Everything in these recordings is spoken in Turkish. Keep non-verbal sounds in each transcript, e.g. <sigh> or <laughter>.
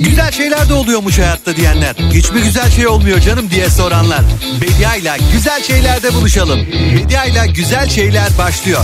Güzel şeyler de oluyormuş hayatta diyenler. Hiçbir güzel şey olmuyor canım diye soranlar. Bedia ile güzel şeylerde buluşalım. Bedia ile güzel şeyler başlıyor.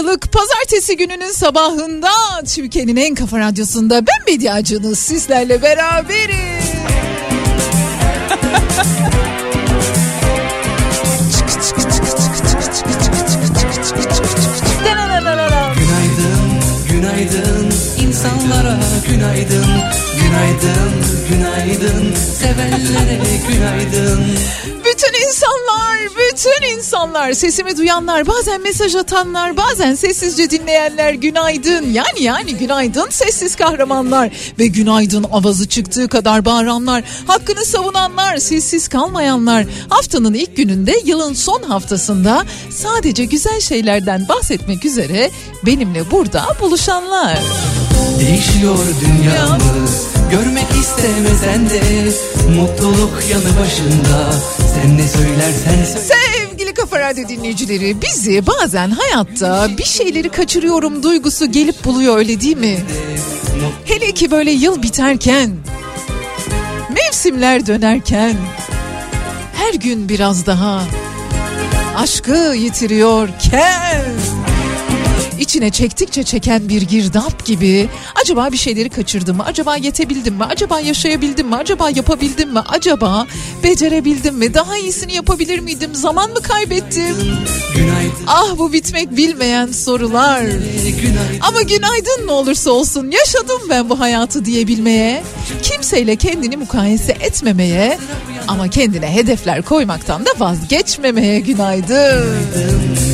Aralık Pazartesi gününün sabahında Türkiye'nin en kafa radyosunda ben medyacınız sizlerle beraberiz. Günaydın, günaydın insanlara günaydın Günaydın, günaydın sevenlere günaydın Bütün insanlar, bütün insanlar, sesimi duyanlar, bazen mesaj atanlar, bazen sessizce dinleyenler günaydın. Yani yani günaydın sessiz kahramanlar ve günaydın avazı çıktığı kadar bağıranlar, hakkını savunanlar, sessiz kalmayanlar. Haftanın ilk gününde yılın son haftasında sadece güzel şeylerden bahsetmek üzere benimle burada buluşanlar. Değişiyor dünyamız görmek istemesen de Mutluluk yanı başında sen ne söylersen söyle Sevgili Kafa Radyo dinleyicileri bizi bazen hayatta bir şeyleri kaçırıyorum duygusu gelip buluyor öyle değil mi? Hele ki böyle yıl biterken, mevsimler dönerken, her gün biraz daha aşkı yitiriyorken, içine çektikçe çeken bir girdap gibi acaba bir şeyleri kaçırdım mı? Acaba yetebildim mi? Acaba yaşayabildim mi? Acaba yapabildim mi? Acaba becerebildim mi? Daha iyisini yapabilir miydim? Zaman mı kaybettim? Günaydın. Ah bu bitmek bilmeyen sorular. Günaydın. Ama günaydın ne olursa olsun yaşadım ben bu hayatı diyebilmeye, kimseyle kendini mukayese etmemeye ama kendine hedefler koymaktan da vazgeçmemeye günaydın.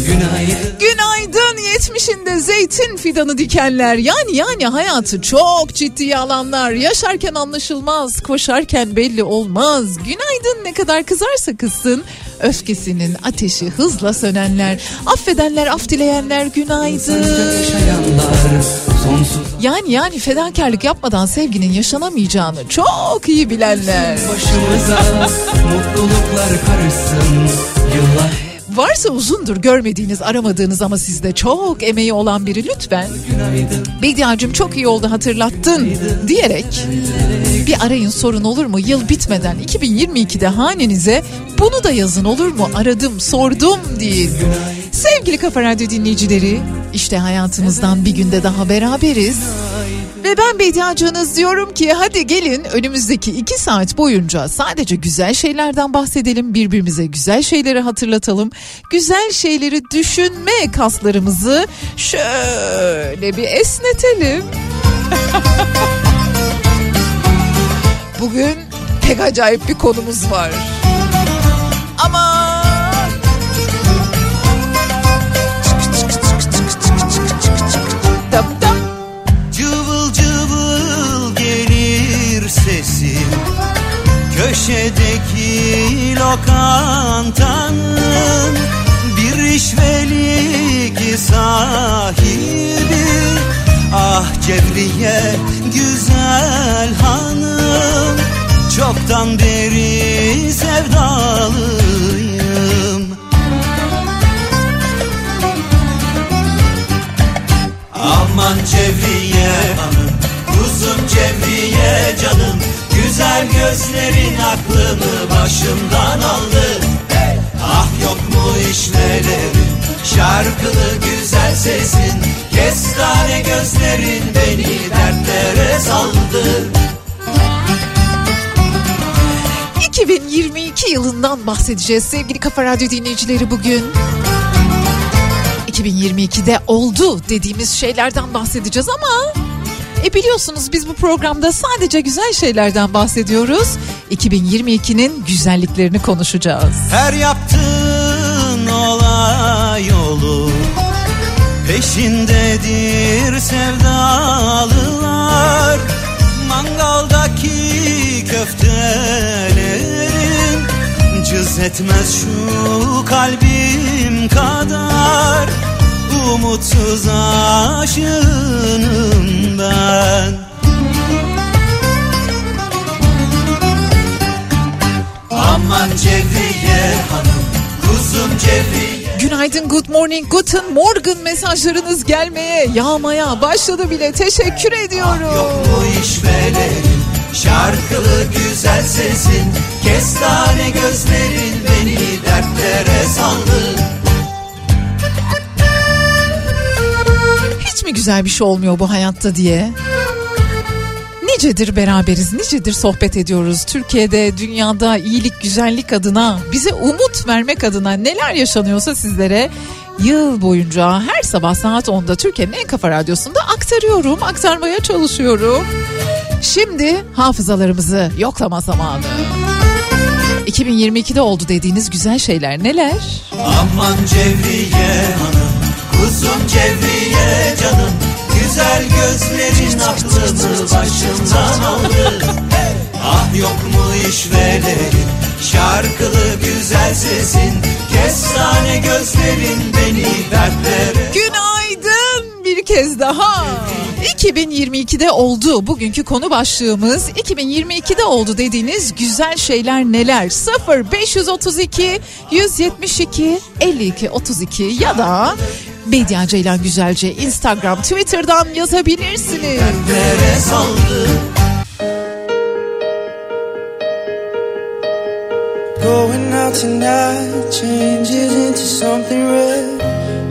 Günaydın. Günaydın 70'inde zeytin fidanı dikenler. Yani yani hayatı çok ciddi alanlar. Yaşarken anlaşılmaz, koşarken belli olmaz. Günaydın ne kadar kızarsa kızsın. Öfkesinin ateşi hızla sönenler. Affedenler, af dileyenler günaydın. Yani yani fedakarlık yapmadan sevginin yaşanamayacağını çok iyi bilenler. Başımıza mutluluklar karışsın yıllar varsa uzundur görmediğiniz aramadığınız ama sizde çok emeği olan biri lütfen. Bediacım çok iyi oldu hatırlattın diyerek bir arayın sorun olur mu? Yıl bitmeden 2022'de hanenize bunu da yazın olur mu? Aradım sordum deyin. Sevgili Kafa Radyo dinleyicileri işte hayatımızdan bir günde daha beraberiz. Ve ben Bediacınız diyorum ki hadi gelin önümüzdeki iki saat boyunca sadece güzel şeylerden bahsedelim. Birbirimize güzel şeyleri hatırlatalım. Güzel şeyleri düşünme kaslarımızı şöyle bir esnetelim. <laughs> Bugün pek acayip bir konumuz var. Köşedeki lokantanın Bir işvelik sahibi Ah Cevriye güzel hanım Çoktan beri sevdalıyım. Aman Cevriye hanım Kuzum Cevriye canım Güzel gözlerin aklımı başımdan aldı! Ah yok mu işvelerin Şarkılı güzel sesin Kestane gözlerin beni dertlere saldı 2022 yılından bahsedeceğiz sevgili Kafa Radyo dinleyicileri bugün. 2022'de oldu dediğimiz şeylerden bahsedeceğiz ama e biliyorsunuz biz bu programda sadece güzel şeylerden bahsediyoruz. 2022'nin güzelliklerini konuşacağız. Her yaptığın olay olur. Peşindedir sevdalılar Mangaldaki köftelerin Cız etmez şu kalbim kadar umutsuz aşığım ben Aman Cevriye hanım kuzum Cevriye Günaydın, good morning, guten morgen mesajlarınız gelmeye, yağmaya başladı bile. Teşekkür ediyorum. Ah, yok mu işvelerin, şarkılı güzel sesin, kestane gözlerin beni dertlere saldı. Mi güzel bir şey olmuyor bu hayatta diye. Nicedir beraberiz, nicedir sohbet ediyoruz. Türkiye'de, dünyada iyilik, güzellik adına, bize umut vermek adına neler yaşanıyorsa sizlere yıl boyunca her sabah saat 10'da Türkiye'nin en kafa radyosunda aktarıyorum, aktarmaya çalışıyorum. Şimdi hafızalarımızı yoklama zamanı. 2022'de oldu dediğiniz güzel şeyler neler? Aman Cevriye Hanım Kuzum Cevriye canım Güzel gözlerin aklımı başımdan aldı. Ah yok mu işvelerin Şarkılı güzel sesin Kestane gözlerin beni dertlere. Günaydın bir kez daha. 2022'de oldu. Bugünkü konu başlığımız. 2022'de oldu dediğiniz güzel şeyler neler? 0 532 172 52 32 ya da Medya Ceylan Güzelce Instagram, Twitter'dan yazabilirsiniz. Going out tonight changes into something red.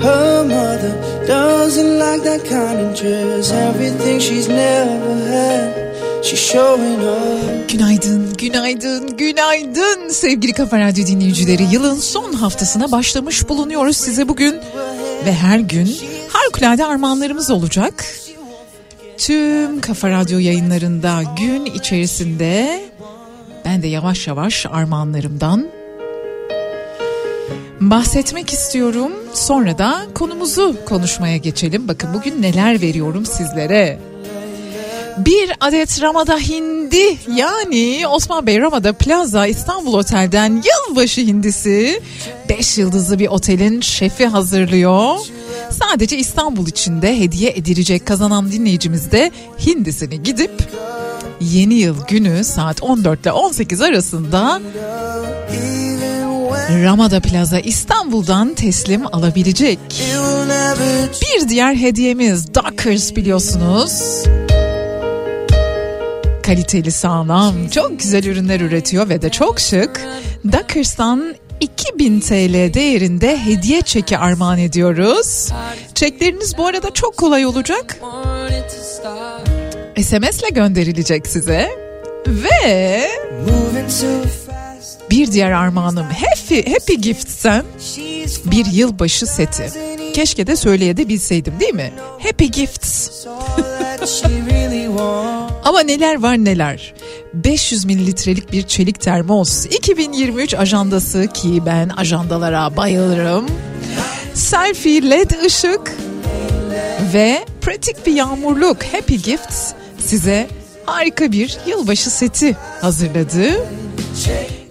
Her mother Doesn't like that kind of dress. Everything she's never had. She's showing up. Günaydın, günaydın, günaydın sevgili Kafa Radyo dinleyicileri. Yılın son haftasına başlamış bulunuyoruz size bugün. Ve her gün harikulade armağanlarımız olacak. Tüm Kafa Radyo yayınlarında gün içerisinde ben de yavaş yavaş armağanlarımdan bahsetmek istiyorum. Sonra da konumuzu konuşmaya geçelim. Bakın bugün neler veriyorum sizlere. Bir adet Ramada hindi yani Osman Bey Ramada Plaza İstanbul Otel'den yılbaşı hindisi 5 yıldızlı bir otelin şefi hazırlıyor. Sadece İstanbul içinde hediye edilecek kazanan dinleyicimiz de hindisini gidip yeni yıl günü saat 14 ile 18 arasında Ramada Plaza İstanbul'dan teslim alabilecek. Bir diğer hediyemiz Dockers biliyorsunuz. Kaliteli sağlam çok güzel ürünler üretiyor ve de çok şık. Dockers'tan 2000 TL değerinde hediye çeki armağan ediyoruz. Çekleriniz bu arada çok kolay olacak. SMS ile gönderilecek size. Ve bir diğer armağanım Happy, Happy Gifts'ten bir yılbaşı seti. Keşke de söyleyebilseydim değil mi? Happy Gifts. <laughs> Ama neler var neler. 500 mililitrelik bir çelik termos, 2023 ajandası ki ben ajandalara bayılırım. Selfie led ışık ve pratik bir yağmurluk Happy Gifts size harika bir yılbaşı seti hazırladı.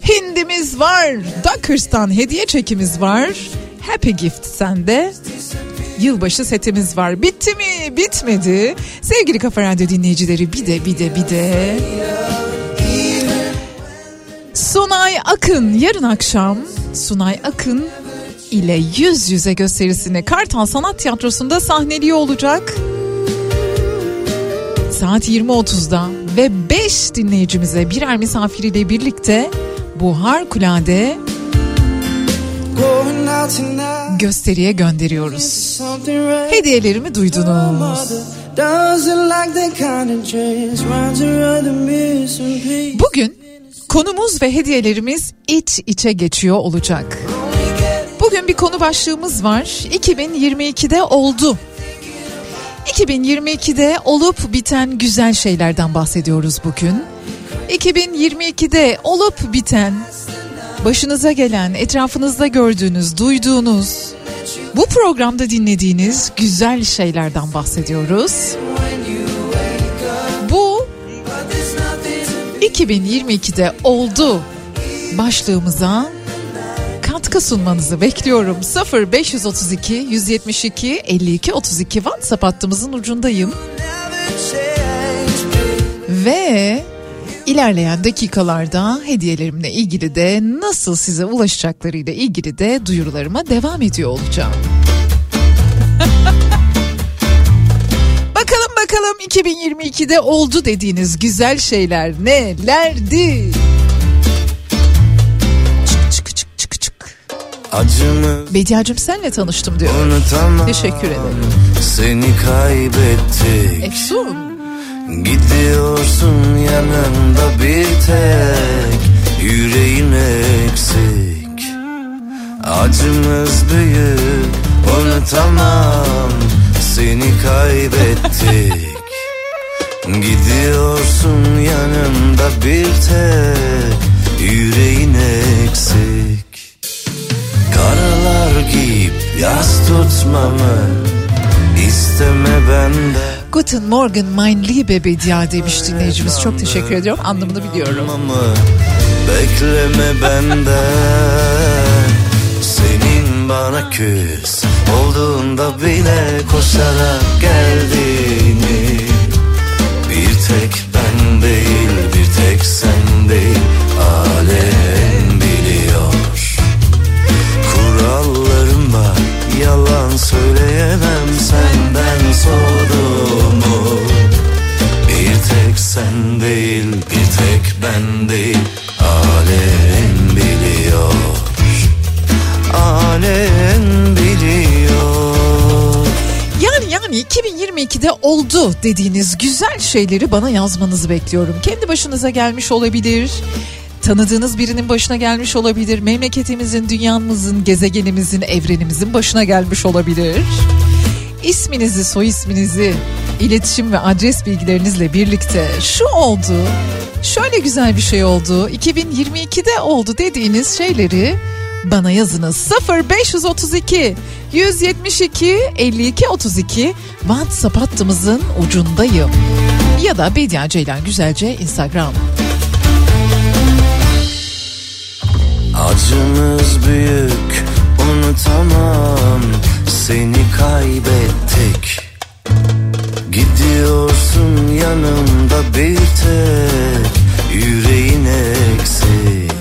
Hindimiz var, Dockers'tan hediye çekimiz var. Happy Gift sende yılbaşı setimiz var. Bitti mi? Bitmedi. Sevgili Kafa Radyo dinleyicileri bir de bir de bir de. Sunay Akın yarın akşam Sunay Akın ile yüz yüze gösterisini Kartal Sanat Tiyatrosu'nda sahneliyor olacak. Saat 20.30'da ve 5 dinleyicimize birer misafiriyle birlikte bu harikulade gösteriye gönderiyoruz. Hediyelerimi duydunuz. Bugün konumuz ve hediyelerimiz iç içe geçiyor olacak. Bugün bir konu başlığımız var. 2022'de oldu. 2022'de olup biten güzel şeylerden bahsediyoruz bugün. 2022'de olup biten başınıza gelen, etrafınızda gördüğünüz, duyduğunuz, bu programda dinlediğiniz güzel şeylerden bahsediyoruz. Bu 2022'de oldu başlığımıza katkı sunmanızı bekliyorum. 0 532 172 52 32 WhatsApp hattımızın ucundayım. Ve İlerleyen dakikalarda hediyelerimle ilgili de nasıl size ulaşacaklarıyla ilgili de duyurularıma devam ediyor olacağım. <laughs> bakalım bakalım 2022'de oldu dediğiniz güzel şeyler nelerdi? Çık çık çık çık çık. Acımı Bediacım senle tanıştım diyor. Teşekkür ederim. Seni kaybettik. Efsun. Gidiyorsun yanında bir tek Yüreğin eksik. Acımız büyük unutamam Seni kaybettik. Gidiyorsun yanında bir tek Yüreğin eksik. Karalar giyip yas tutmamı isteme benden Guten Morgen mein Liebe Bedia demiş dinleyicimiz. Çok teşekkür ediyorum. Anlamını biliyorum. Bekleme benden Senin bana küs Olduğunda bile koşarak geldiğini Bir tek ben değil bir tek sen değil Alem yalan söyleyemem senden sorduğumu Bir tek sen değil bir tek ben değil Alem biliyor Alem biliyor oldu dediğiniz güzel şeyleri bana yazmanızı bekliyorum. Kendi başınıza gelmiş olabilir. Tanıdığınız birinin başına gelmiş olabilir. Memleketimizin, dünyamızın, gezegenimizin, evrenimizin başına gelmiş olabilir. İsminizi, soy isminizi, iletişim ve adres bilgilerinizle birlikte şu oldu, şöyle güzel bir şey oldu, 2022'de oldu dediğiniz şeyleri bana yazınız 0532 172 52 32 WhatsApp hattımızın ucundayım. Ya da Bediye Ceylan Güzelce Instagram. Acımız büyük unutamam seni kaybettik. Gidiyorsun yanımda bir tek. Yüreğin eksik.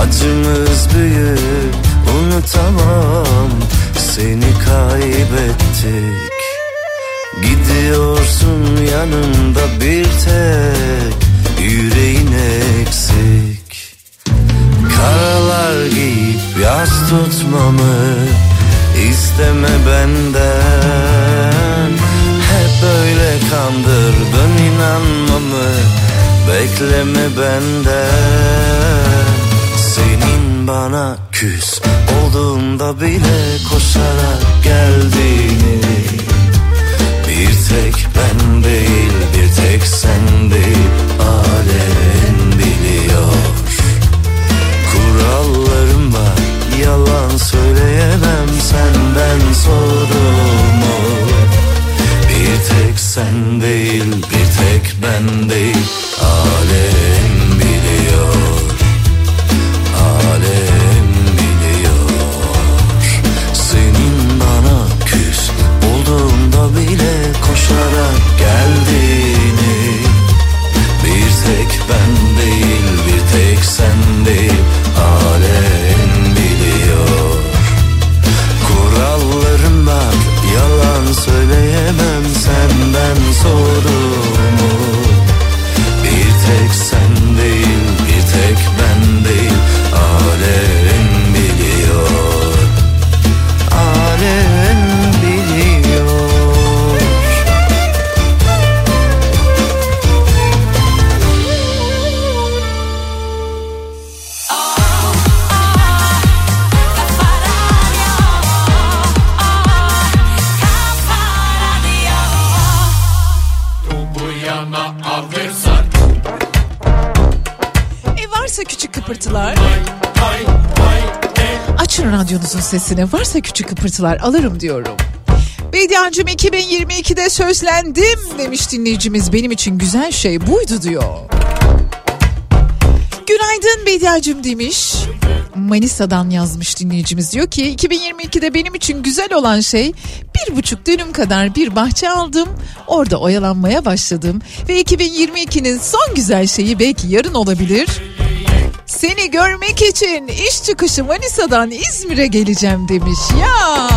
Acımız büyük unutamam seni kaybettik. Gidiyorsun yanımda bir tek. Yüreğin eksik Karalar giyip yaz tutmamı isteme benden. Hep böyle kandırdın inanmamı bekleme benden. Senin bana küs olduğunda bile koşarak geldiğini Bir tek ben değil bir tek sen değil alem biliyor Kurallarım var. Yalan söyleyemem senden sorumu Bir tek sen değil bir tek ben değil. Alem biliyor Alem biliyor. Senin bana küs olduğunda bile koşarak geldiğini. Bir tek ben değil bir tek sen değil sesini. Varsa küçük kıpırtılar alırım diyorum. Bediancım 2022'de sözlendim demiş dinleyicimiz. Benim için güzel şey buydu diyor. Günaydın Bediacım demiş. Manisa'dan yazmış dinleyicimiz diyor ki 2022'de benim için güzel olan şey bir buçuk dönüm kadar bir bahçe aldım. Orada oyalanmaya başladım ve 2022'nin son güzel şeyi belki yarın olabilir. Seni görmek için iş çıkışı Manisa'dan İzmir'e geleceğim demiş ya.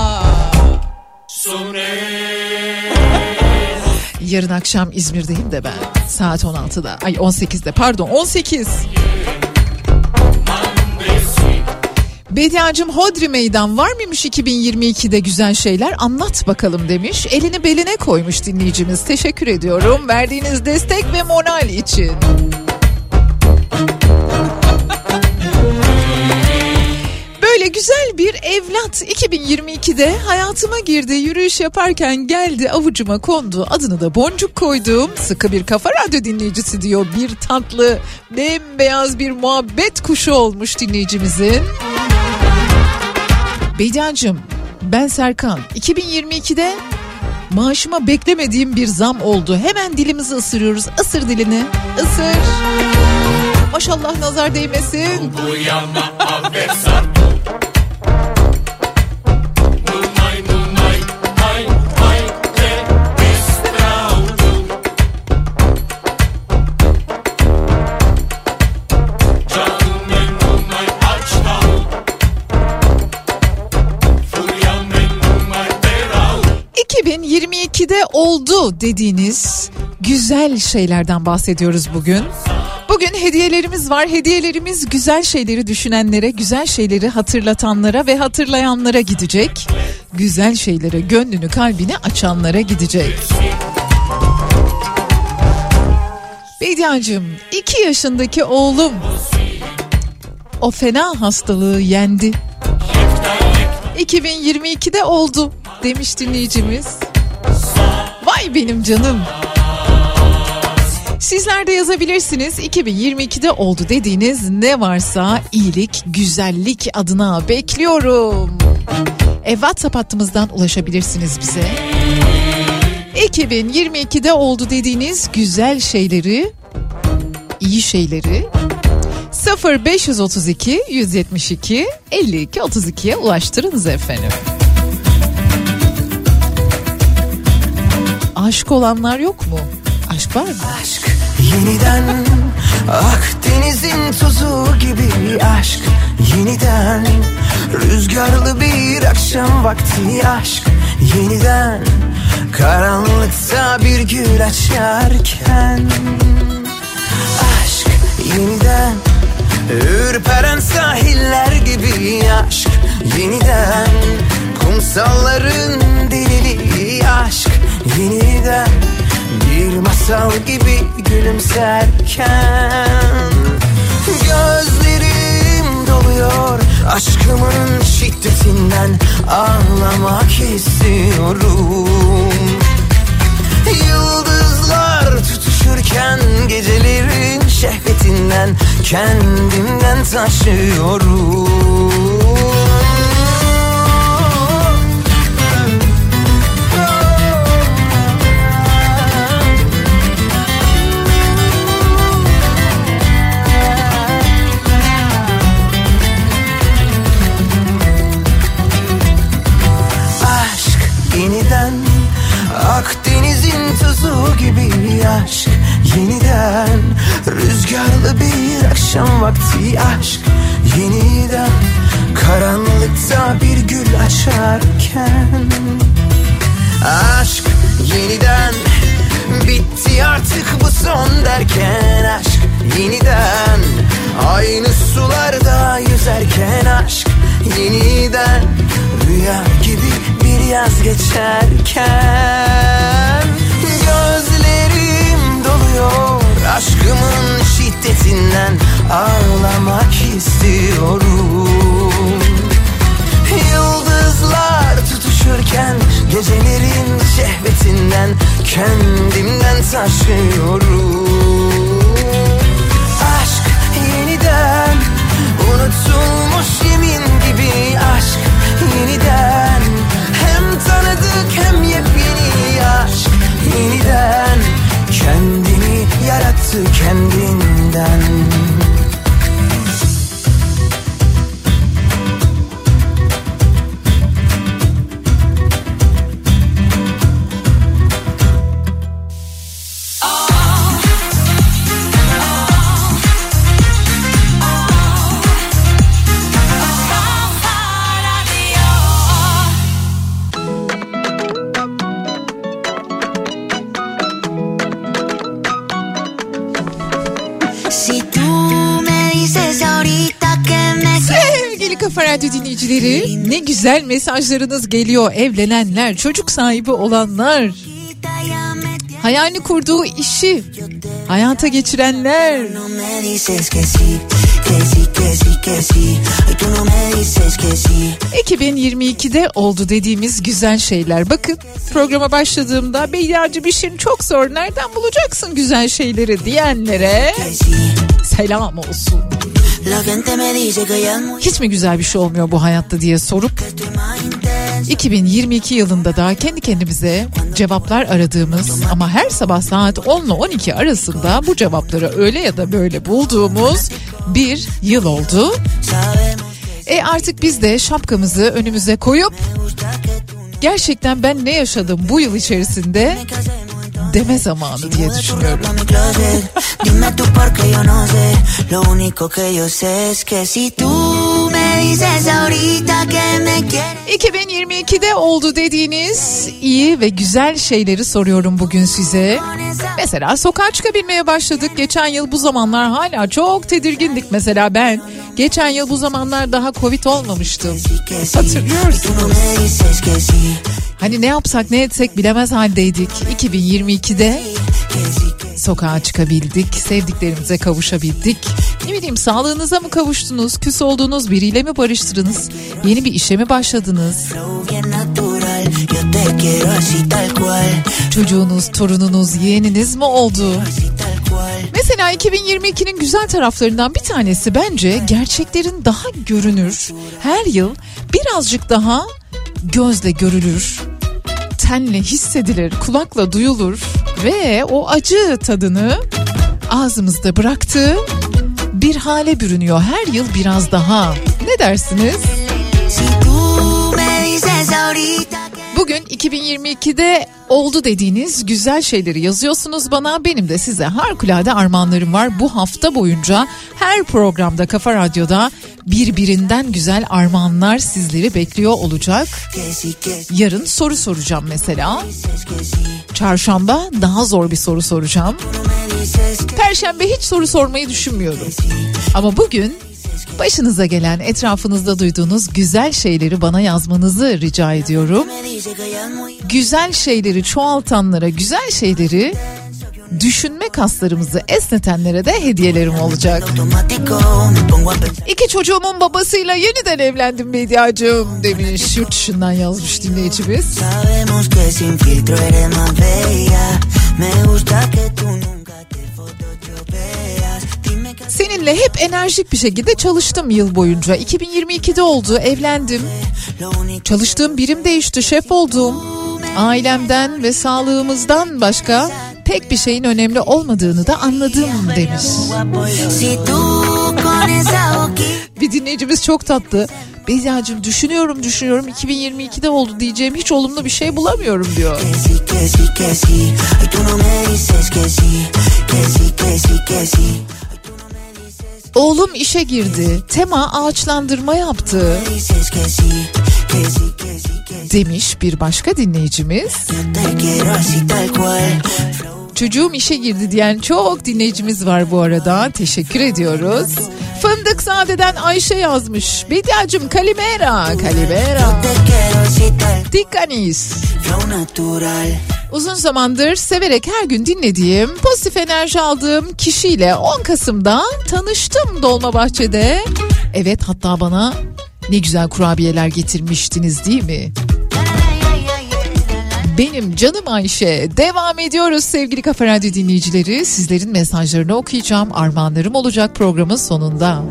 Yarın akşam İzmir'deyim de ben. Saat 16'da. Ay 18'de pardon 18. Bediacım Hodri Meydan var mıymış 2022'de güzel şeyler anlat bakalım demiş. Elini beline koymuş dinleyicimiz. Teşekkür ediyorum verdiğiniz destek ve moral için. Böyle güzel bir evlat 2022'de hayatıma girdi. Yürüyüş yaparken geldi avucuma kondu. Adını da Boncuk koydum. Sıkı bir kafa radyo dinleyicisi diyor. Bir tatlı bembeyaz bir muhabbet kuşu olmuş dinleyicimizin. Bediacım ben Serkan 2022'de maaşıma beklemediğim bir zam oldu. Hemen dilimizi ısırıyoruz. Isır dilini. Isır. Maşallah nazar değmesin. ...2022'de oldu dediğiniz güzel şeylerden bahsediyoruz bugün. Bu Bugün hediyelerimiz var. Hediyelerimiz güzel şeyleri düşünenlere, güzel şeyleri hatırlatanlara ve hatırlayanlara gidecek. Güzel şeylere gönlünü kalbini açanlara gidecek. Bediacığım 2 yaşındaki oğlum o fena hastalığı yendi. 2022'de oldu demiş dinleyicimiz. Vay benim canım. Sizler de yazabilirsiniz. 2022'de oldu dediğiniz ne varsa iyilik, güzellik adına bekliyorum. E, WhatsApp hattımızdan ulaşabilirsiniz bize. 2022'de oldu dediğiniz güzel şeyleri, iyi şeyleri 0532 172 52 32'ye ulaştırınız efendim. Aşık olanlar yok mu? Aşk var mı? Aşk yeniden. Akdeniz'in tozu gibi aşk yeniden. Rüzgarlı bir akşam vakti aşk yeniden. Karanlıkta bir gül açarken Aşk yeniden. Ürperen sahiller gibi aşk yeniden. Kumsalların deliliği aşk yeniden. Bir masal gibi gülümserken Gözlerim doluyor aşkımın şiddetinden Ağlamak istiyorum. Yıldızlar tutuşurken gecelerin şehvetinden Kendimden taşıyorum gibi aşk yeniden. Rüzgarlı bir akşam vakti aşk yeniden. Karanlıkta bir gül açarken. Aşk yeniden. Bitti artık bu son derken. Aşk yeniden. Aynı sularda yüzerken. Aşk yeniden. Rüya gibi bir yaz geçerken aşkımın şiddetinden Ağlamak istiyorum. Yıldızlar tutuşurken Gecelerin şehvetinden Kendimden taşıyorum. Aşk yeniden Unutulmuş yemin gibi aşk yeniden. Hem tanıdık hem yepyeni aşk yeniden. Kendini yarattı kendinden dinleyicileri ne güzel mesajlarınız geliyor. Evlenenler, çocuk sahibi olanlar, hayalini kurduğu işi hayata geçirenler. No me dices que sí, que sí, que sí, que sí. Ay, tú no me dices que sí. 2022'de oldu dediğimiz güzel şeyler. Bakın programa başladığımda Beylerci işin çok zor. Nereden bulacaksın güzel şeyleri diyenlere selam olsun. Hiç mi güzel bir şey olmuyor bu hayatta diye sorup estoy más intenso. 2022 yılında da kendi kendimize cevaplar aradığımız ama her sabah saat 10 ile 12 arasında bu cevapları öyle ya da böyle bulduğumuz bir yıl oldu. E artık biz de şapkamızı önümüze koyup gerçekten ben ne yaşadım bu yıl içerisinde deme zamanı diye düşünüyorum. pa' mi closet. Dime tú por qué yo no sé. Lo único que yo sé es que si tú me 2022'de oldu dediğiniz iyi ve güzel şeyleri soruyorum bugün size. Mesela sokağa çıkabilmeye başladık. Geçen yıl bu zamanlar hala çok tedirgindik mesela ben. Geçen yıl bu zamanlar daha Covid olmamıştım. Hatırlıyorsunuz. Hani ne yapsak ne etsek bilemez haldeydik. 2022'de sokağa çıkabildik, sevdiklerimize kavuşabildik. Ne bileyim sağlığınıza mı kavuştunuz, küs olduğunuz biriyle mi barıştınız, yeni bir işe mi başladınız? Çocuğunuz, torununuz, yeğeniniz mi oldu? Mesela 2022'nin güzel taraflarından bir tanesi bence gerçeklerin daha görünür, her yıl birazcık daha gözle görülür, tenle hissedilir, kulakla duyulur ve o acı tadını ağzımızda bıraktığı bir hale bürünüyor her yıl biraz daha. Ne dersiniz? Bugün 2022'de oldu dediğiniz güzel şeyleri yazıyorsunuz bana. Benim de size harikulade armağanlarım var. Bu hafta boyunca her programda Kafa Radyo'da birbirinden güzel armağanlar sizleri bekliyor olacak. Yarın soru soracağım mesela. Çarşamba daha zor bir soru soracağım. Perşembe hiç soru sormayı düşünmüyorum. Ama bugün başınıza gelen etrafınızda duyduğunuz güzel şeyleri bana yazmanızı rica ediyorum. Güzel şeyleri çoğaltanlara güzel şeyleri düşünme kaslarımızı esnetenlere de hediyelerim olacak. İki çocuğumun babasıyla yeniden evlendim Bediacığım demiş yurt dışından yazmış dinleyicimiz. Seninle hep enerjik bir şekilde çalıştım yıl boyunca. 2022'de oldu, evlendim. Çalıştığım birim değişti, şef oldum. Ailemden ve sağlığımızdan başka pek bir şeyin önemli olmadığını da anladım demiş. bir dinleyicimiz çok tatlı. Bediacığım düşünüyorum düşünüyorum 2022'de oldu diyeceğim hiç olumlu bir şey bulamıyorum diyor. Oğlum işe girdi. Tema ağaçlandırma yaptı. Demiş bir başka dinleyicimiz. Çocuğum işe girdi diyen çok dinleyicimiz var bu arada. Teşekkür ediyoruz. Fındık Sade'den Ayşe yazmış. Bediacım Kalimera. Kalimera. Dikkanis. Uzun zamandır severek her gün dinlediğim, pozitif enerji aldığım kişiyle 10 Kasım'da tanıştım Dolmabahçe'de. Evet hatta bana ne güzel kurabiyeler getirmiştiniz değil mi? Benim canım Ayşe. Devam ediyoruz sevgili Kafa Radyo dinleyicileri. Sizlerin mesajlarını okuyacağım. Armağanlarım olacak programın sonunda.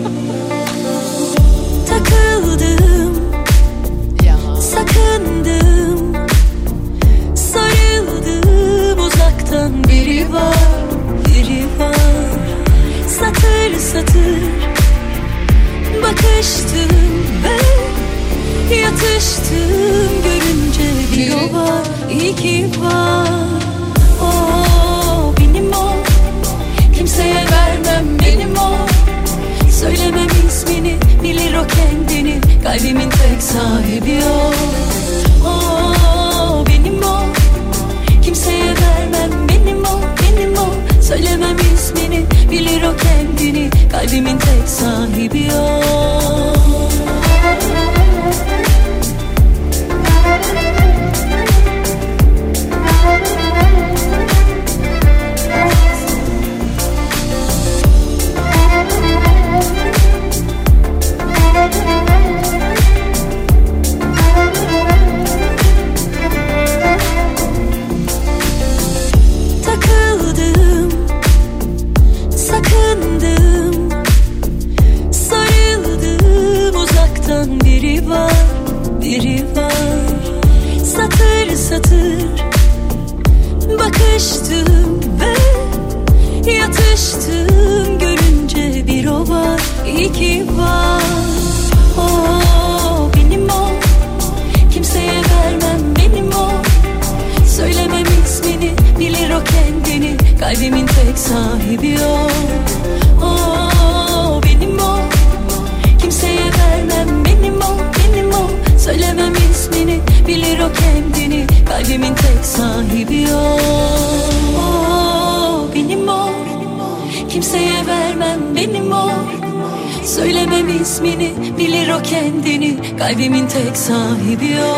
<laughs> biri var, biri var. Satır satır bakıştım ve yatıştım görünce bir o var, iki var. O benim o, kimseye vermem benim o. Söylemem ismini bilir o kendini Kalbimin tek sahibi O Söylemem ismini bilir o kendini. Kalbimin tek sahibi o var. Satır satır bakıştım ve yatıştım görünce bir o var, iki var. O benim o, kimseye vermem benim o. Söylemem ismini bilir o kendini Kalbimin tek sahibi o O kendini. Kalbimin tek sahibi o. Benim o. Kimseye vermem benim o. Söylemem ismini bilir o kendini. Kalbimin tek sahibi o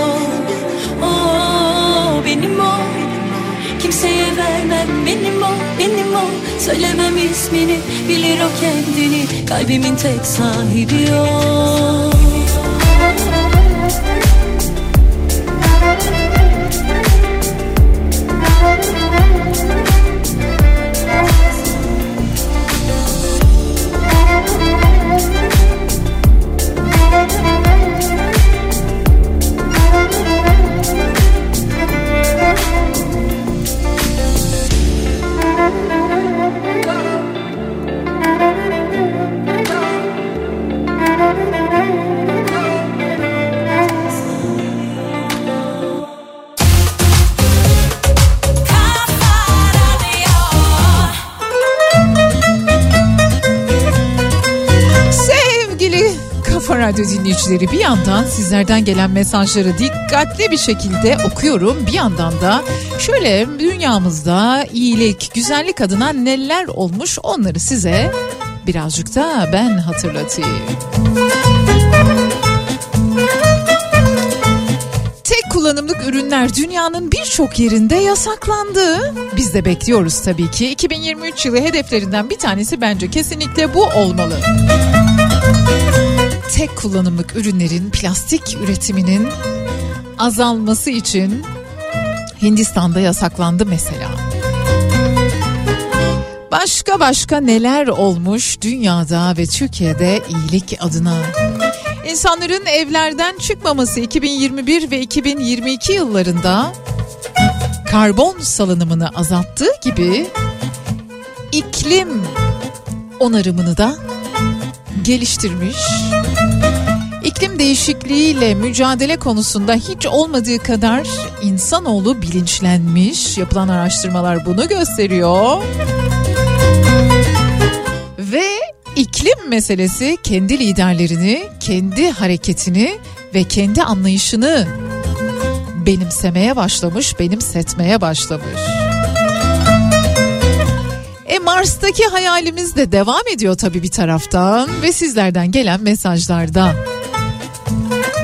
benim o. Kimseye vermem benim o. Benim o. Söylemem ismini bilir o kendini. Kalbimin tek sahibi o Sevgili Radyo dinleyicileri bir yandan sizlerden gelen mesajları dikkatli bir şekilde okuyorum. Bir yandan da şöyle dünyamızda iyilik, güzellik adına neler olmuş onları size birazcık da ben hatırlatayım. Tek kullanımlık ürünler dünyanın birçok yerinde yasaklandı. Biz de bekliyoruz tabii ki. 2023 yılı hedeflerinden bir tanesi bence kesinlikle bu olmalı. Tek kullanımlık ürünlerin plastik üretiminin azalması için Hindistan'da yasaklandı mesela. Başka başka neler olmuş dünyada ve Türkiye'de iyilik adına? İnsanların evlerden çıkmaması 2021 ve 2022 yıllarında karbon salınımını azalttığı gibi iklim onarımını da geliştirmiş. İklim değişikliğiyle mücadele konusunda hiç olmadığı kadar insanoğlu bilinçlenmiş. Yapılan araştırmalar bunu gösteriyor. Ve iklim meselesi kendi liderlerini, kendi hareketini ve kendi anlayışını benimsemeye başlamış, benimsetmeye başlamış. E Mars'taki hayalimiz de devam ediyor tabii bir taraftan ve sizlerden gelen mesajlarda.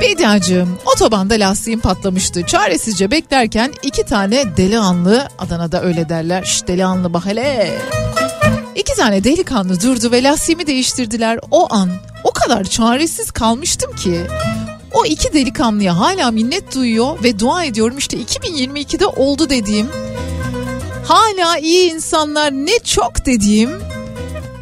Bediacığım otobanda lastiğim patlamıştı. Çaresizce beklerken iki tane delikanlı Adana'da öyle derler. Şş delikanlı bak hele. İki tane delikanlı durdu ve lastiğimi değiştirdiler. O an o kadar çaresiz kalmıştım ki o iki delikanlıya hala minnet duyuyor ve dua ediyorum işte 2022'de oldu dediğim hala iyi insanlar ne çok dediğim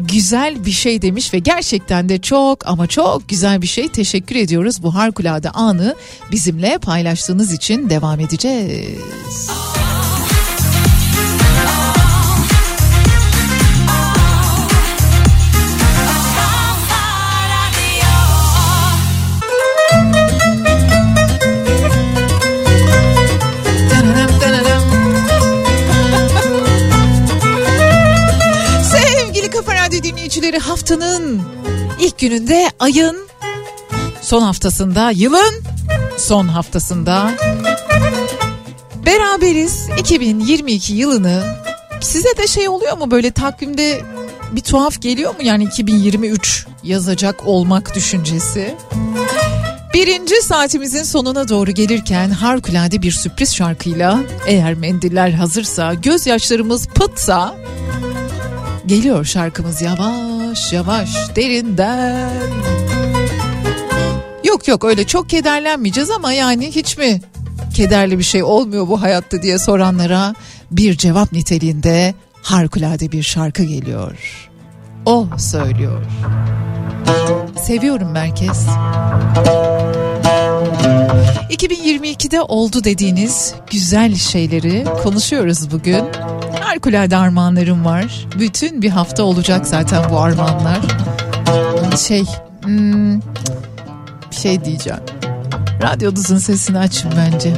güzel bir şey demiş ve gerçekten de çok ama çok güzel bir şey. Teşekkür ediyoruz bu harikulade anı bizimle paylaştığınız için devam edeceğiz. Sevgili Dinleyicileri haftanın ilk gününde ayın son haftasında yılın son haftasında beraberiz. 2022 yılını. Size de şey oluyor mu böyle takvimde bir tuhaf geliyor mu? Yani 2023 yazacak olmak düşüncesi? Birinci saatimizin sonuna doğru gelirken harikulade bir sürpriz şarkıyla eğer mendiller hazırsa gözyaşlarımız pıtsa geliyor şarkımız yavaş yavaş derinden. Yok yok öyle çok kederlenmeyeceğiz ama yani hiç mi kederli bir şey olmuyor bu hayatta diye soranlara bir cevap niteliğinde harikulade bir şarkı geliyor. O söylüyor. Seviyorum merkez. 2022'de oldu dediğiniz güzel şeyleri konuşuyoruz bugün. Harikulade armağanlarım var. Bütün bir hafta olacak zaten bu armağanlar. Şey, hmm, bir şey diyeceğim. Radyonuzun sesini açın bence.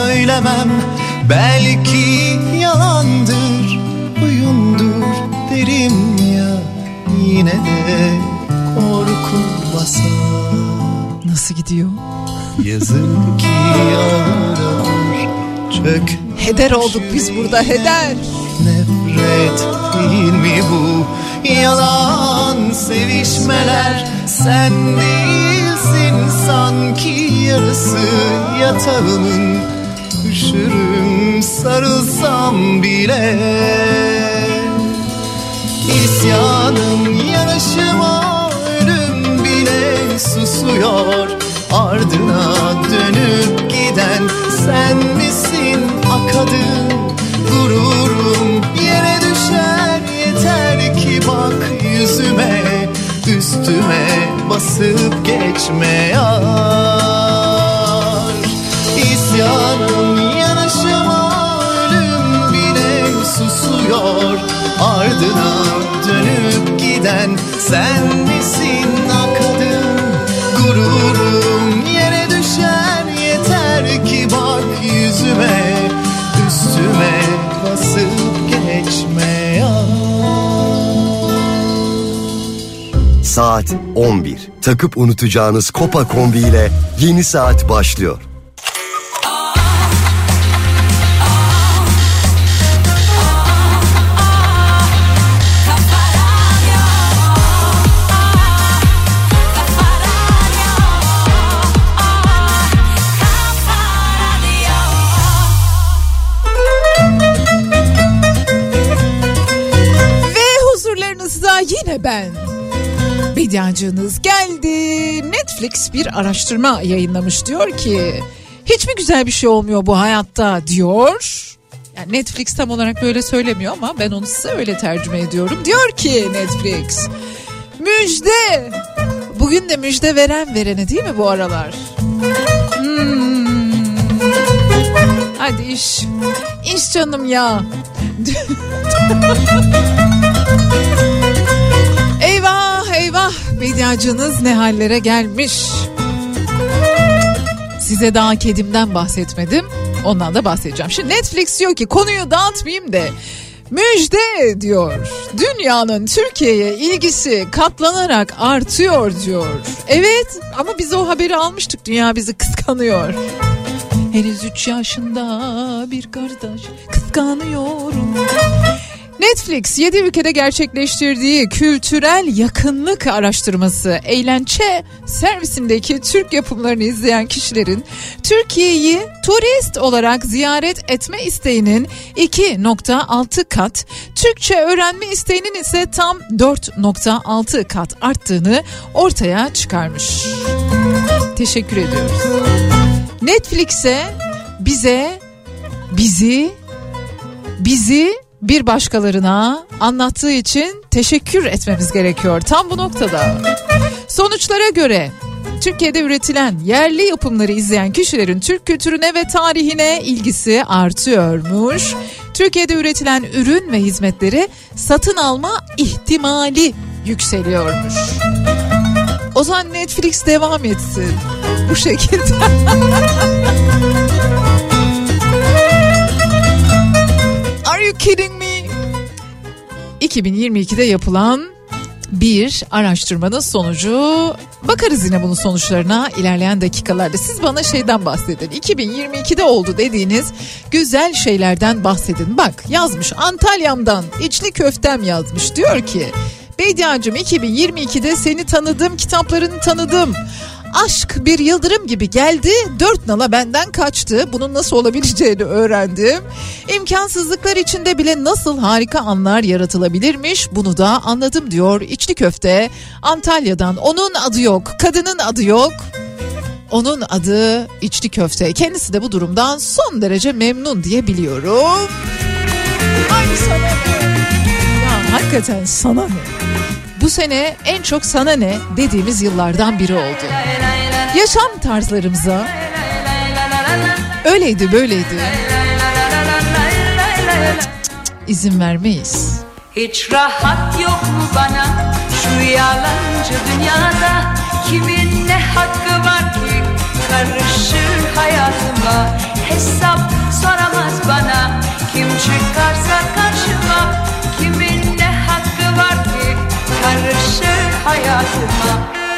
Söylemem. Belki yalandır Oyundur derim ya. Yine de korku basar Nasıl gidiyor? Yazık ki ağır Çök Heder olduk biz burada heder. Nefret değil mi bu? Yalan sevişmeler. Sen değilsin sanki yarısı yatağımın Üşürüm sarılsam bile. İsyanım yanışıma ölüm bile susuyor. Ardına dönüp giden sen misin akadın Gururum yere düşer yeter ki bak yüzüme. Üstüme basıp geçme yar İsyanım yanışıma ölüm bile susuyor Ardına dönüp giden sen misin akadın Gururum yere düşer yeter ki bak yüzüme Üstüme basıp geçme ya Saat 11. Takıp unutacağınız Kopa kombi ile yeni saat başlıyor. Bediacınız geldi. Netflix bir araştırma yayınlamış diyor ki hiç mi güzel bir şey olmuyor bu hayatta diyor. Yani Netflix tam olarak böyle söylemiyor ama ben onu size öyle tercüme ediyorum. Diyor ki Netflix müjde. Bugün de müjde veren verene değil mi bu aralar? Hmm. Hadi iş. İş canım ya. <laughs> eyvah bediacınız ne hallere gelmiş. Size daha kedimden bahsetmedim. Ondan da bahsedeceğim. Şimdi Netflix diyor ki konuyu dağıtmayayım de müjde diyor. Dünyanın Türkiye'ye ilgisi katlanarak artıyor diyor. Evet ama biz o haberi almıştık. Dünya bizi kıskanıyor. Henüz 3 yaşında bir kardeş kıskanıyorum. Netflix 7 ülkede gerçekleştirdiği kültürel yakınlık araştırması eğlence servisindeki Türk yapımlarını izleyen kişilerin Türkiye'yi turist olarak ziyaret etme isteğinin 2.6 kat, Türkçe öğrenme isteğinin ise tam 4.6 kat arttığını ortaya çıkarmış. Teşekkür ediyoruz. Netflix'e bize bizi bizi bir başkalarına anlattığı için teşekkür etmemiz gerekiyor. Tam bu noktada. Sonuçlara göre Türkiye'de üretilen yerli yapımları izleyen kişilerin Türk kültürüne ve tarihine ilgisi artıyormuş. Türkiye'de üretilen ürün ve hizmetleri satın alma ihtimali yükseliyormuş. O zaman Netflix devam etsin bu şekilde. <laughs> you kidding me? 2022'de yapılan bir araştırmanın sonucu bakarız yine bunun sonuçlarına ilerleyen dakikalarda. Siz bana şeyden bahsedin. 2022'de oldu dediğiniz güzel şeylerden bahsedin. Bak yazmış Antalya'mdan içli köftem yazmış. Diyor ki Bediacım 2022'de seni tanıdım, kitaplarını tanıdım. Aşk bir yıldırım gibi geldi, dört nala benden kaçtı. Bunun nasıl olabileceğini öğrendim. İmkansızlıklar içinde bile nasıl harika anlar yaratılabilirmiş bunu da anladım diyor içli köfte. Antalya'dan onun adı yok, kadının adı yok. Onun adı içli köfte. Kendisi de bu durumdan son derece memnun diye biliyorum. Ay sana ne? Ya hakikaten sana ne? Bu sene en çok sana ne dediğimiz yıllardan biri oldu. Yaşam tarzlarımıza öyleydi böyleydi. izin vermeyiz. Hiç rahat yok mu bana şu yalancı dünyada Kimin ne hakkı var ki karışır hayatıma Hesap soramaz bana kim çıkarsa karşıma karşı hayatıma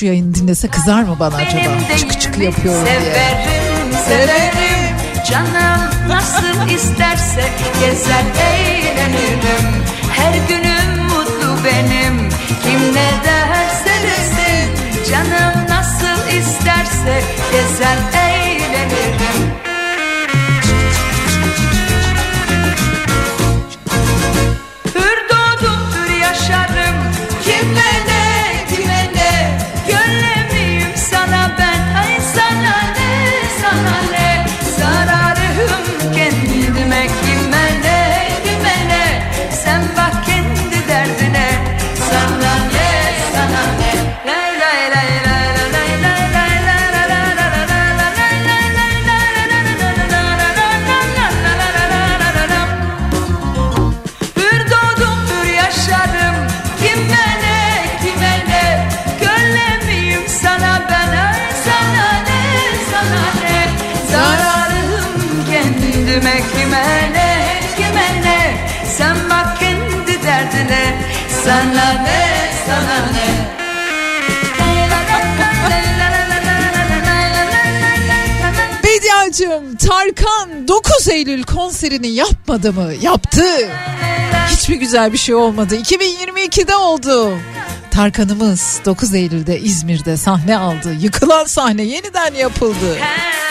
şu yayını dinlese kızar mı bana acaba? Çıkı yirmi yapıyorum diye. Severim, severim. Canım nasıl isterse Gezer eğlenirim. Her günüm mutlu benim. Kim ne derse desin. Canım nasıl isterse Gezer eğlenirim Tarkan 9 Eylül konserini yapmadı mı? Yaptı. Hiçbir güzel bir şey olmadı. 2022'de oldu. Tarkan'ımız 9 Eylül'de İzmir'de sahne aldı. Yıkılan sahne yeniden yapıldı. Sevgili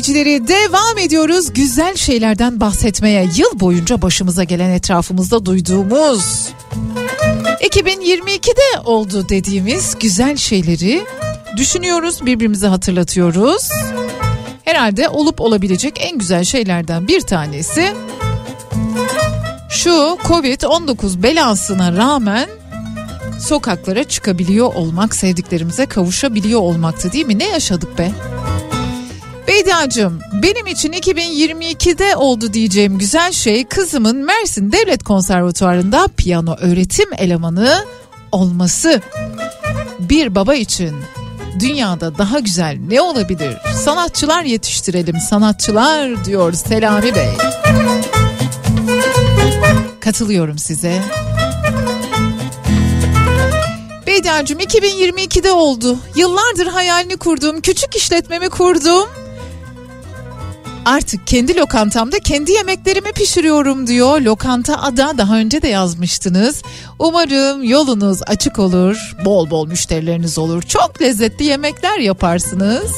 dinleyicileri devam ediyoruz. Güzel şeylerden bahsetmeye yıl boyunca başımıza gelen etrafımızda duyduğumuz 2022'de oldu dediğimiz güzel şeyleri düşünüyoruz, birbirimize hatırlatıyoruz. Herhalde olup olabilecek en güzel şeylerden bir tanesi şu Covid-19 belasına rağmen sokaklara çıkabiliyor olmak, sevdiklerimize kavuşabiliyor olmaktı değil mi? Ne yaşadık be? Beydiacığım benim için 2022'de oldu diyeceğim güzel şey kızımın Mersin Devlet Konservatuvarı'nda piyano öğretim elemanı olması. Bir baba için dünyada daha güzel ne olabilir? Sanatçılar yetiştirelim sanatçılar diyor Selami Bey. Katılıyorum size. Beydercim 2022'de oldu. Yıllardır hayalini kurduğum küçük işletmemi kurdum. Artık kendi lokantamda kendi yemeklerimi pişiriyorum diyor. Lokanta Ada daha önce de yazmıştınız. Umarım yolunuz açık olur. Bol bol müşterileriniz olur. Çok lezzetli yemekler yaparsınız.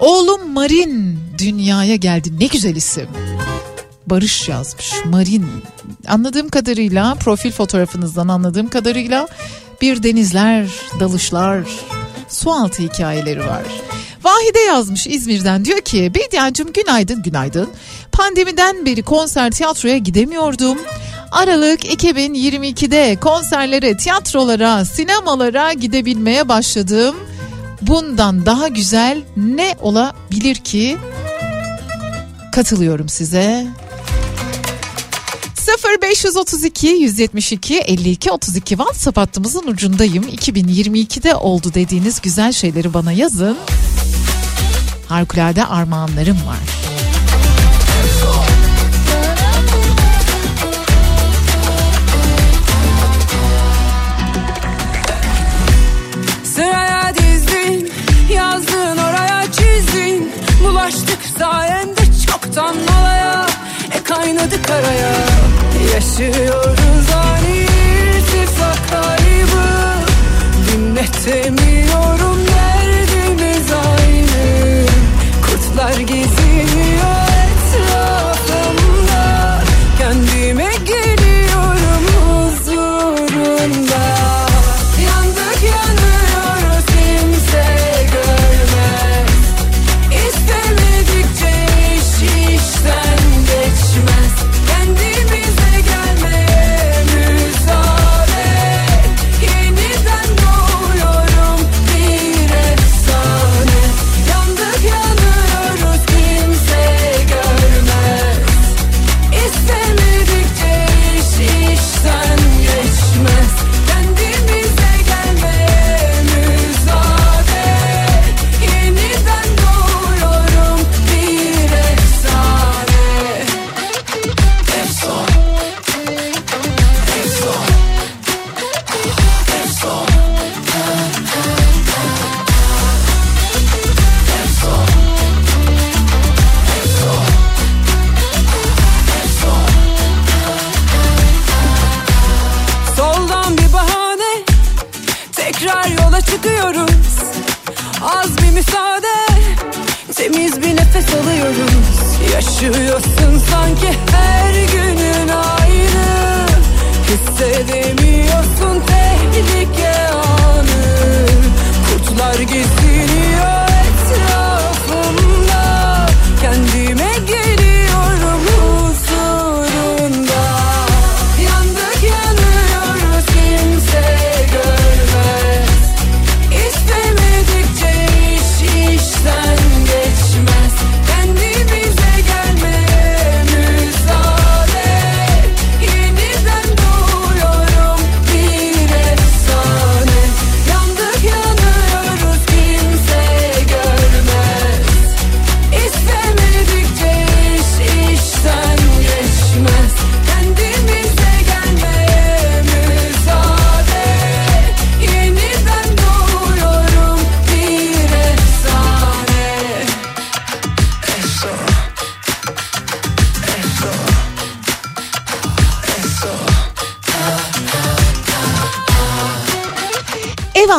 Oğlum Marin dünyaya geldi. Ne güzel isim. Barış yazmış. Marin. Anladığım kadarıyla profil fotoğrafınızdan anladığım kadarıyla bir denizler, dalışlar, sualtı hikayeleri var. Vahide yazmış İzmir'den diyor ki Bediacım günaydın günaydın. Pandemiden beri konser tiyatroya gidemiyordum. Aralık 2022'de konserlere, tiyatrolara, sinemalara gidebilmeye başladım. Bundan daha güzel ne olabilir ki? Katılıyorum size. 0532 172 52 32 WhatsApp hattımızın ucundayım. 2022'de oldu dediğiniz güzel şeyleri bana yazın. Harikulade armağanlarım var. Sıraya dizdin Yazdın oraya çizdin Bulaştık sayende çoktan malaya E kaynadı karaya Yaşıyoruz ani irtifak kaybı Dinletemiyorum derdimiz aynı. Kurtlar geziniyor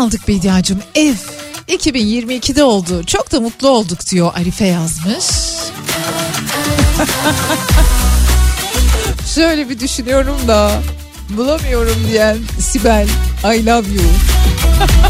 Aldık Bediacım ev. 2022'de oldu. Çok da mutlu olduk diyor Arife yazmış. <laughs> Şöyle bir düşünüyorum da bulamıyorum diyen Sibel I love you. <laughs>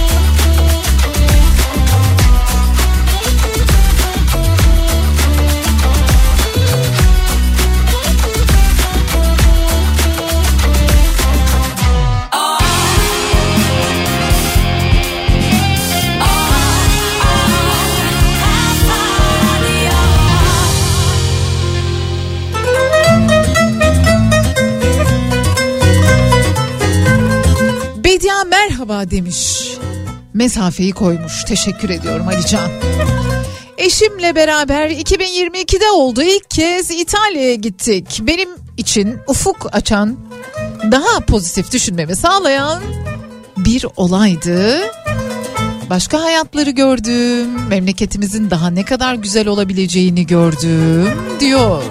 merhaba demiş. Mesafeyi koymuş. Teşekkür ediyorum Alican. Eşimle beraber 2022'de oldu ilk kez İtalya'ya gittik. Benim için ufuk açan, daha pozitif düşünmemi sağlayan bir olaydı. Başka hayatları gördüm, memleketimizin daha ne kadar güzel olabileceğini gördüm diyor.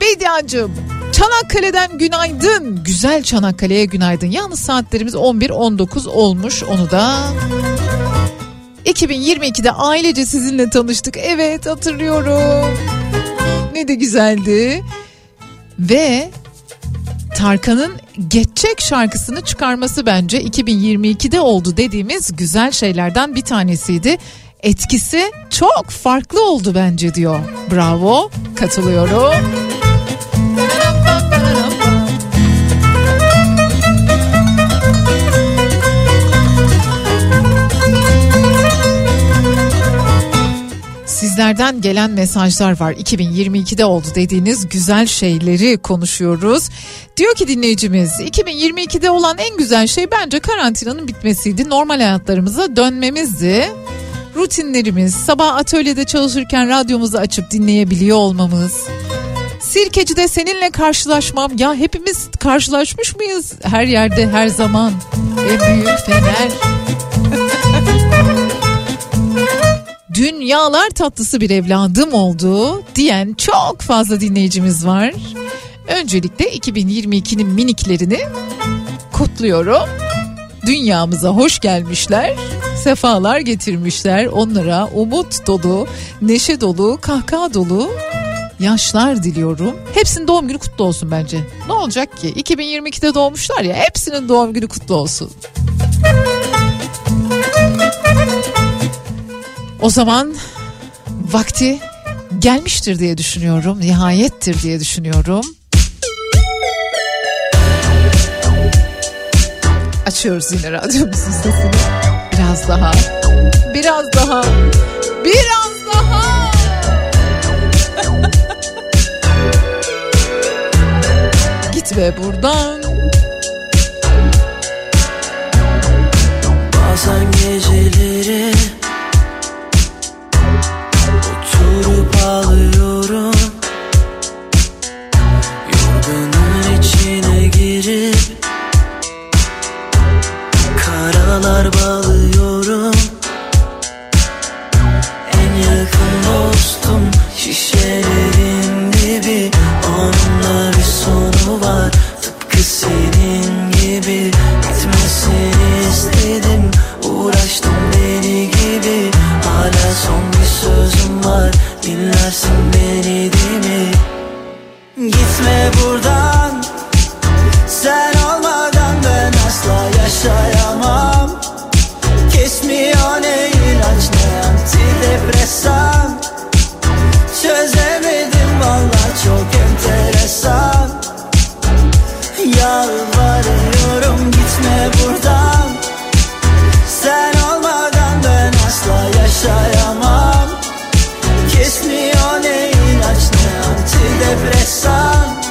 Bediacığım Çanakkale'den günaydın. Güzel Çanakkale'ye günaydın. Yalnız saatlerimiz 11-19 olmuş onu da 2022'de ailece sizinle tanıştık. Evet hatırlıyorum. Ne de güzeldi. Ve Tarkan'ın Geçecek şarkısını çıkarması bence 2022'de oldu dediğimiz güzel şeylerden bir tanesiydi. Etkisi çok farklı oldu bence diyor. Bravo, katılıyorum. Sizlerden gelen mesajlar var. 2022'de oldu dediğiniz güzel şeyleri konuşuyoruz. Diyor ki dinleyicimiz 2022'de olan en güzel şey bence karantinanın bitmesiydi. Normal hayatlarımıza dönmemizdi. Rutinlerimiz, sabah atölyede çalışırken radyomuzu açıp dinleyebiliyor olmamız. Sirkeci'de seninle karşılaşmam. Ya hepimiz karşılaşmış mıyız? Her yerde her zaman. En büyük fener. <laughs> dünyalar tatlısı bir evladım oldu diyen çok fazla dinleyicimiz var. Öncelikle 2022'nin miniklerini kutluyorum. Dünyamıza hoş gelmişler, sefalar getirmişler. Onlara umut dolu, neşe dolu, kahkaha dolu yaşlar diliyorum. Hepsinin doğum günü kutlu olsun bence. Ne olacak ki? 2022'de doğmuşlar ya hepsinin doğum günü kutlu olsun. O zaman vakti gelmiştir diye düşünüyorum. Nihayettir diye düşünüyorum. Açıyoruz yine radyomuzun sesini. Biraz daha. Biraz daha. Biraz daha. <laughs> Gitme buradan. Bazen geceleri antidepresan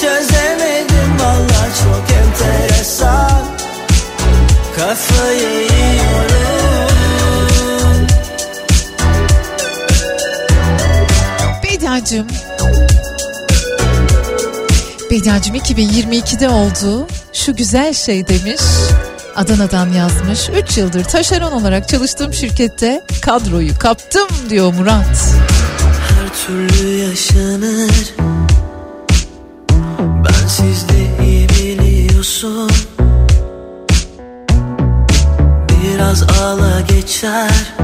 Çözemedim valla çok enteresan Kafayı yiyorum Bediacığım. Bediacığım 2022'de oldu. Şu güzel şey demiş. Adana'dan yazmış. 3 yıldır taşeron olarak çalıştığım şirkette kadroyu kaptım diyor Murat. Türlü yaşanır. Ben sizde iyi biliyorsun. Biraz ağla geçer.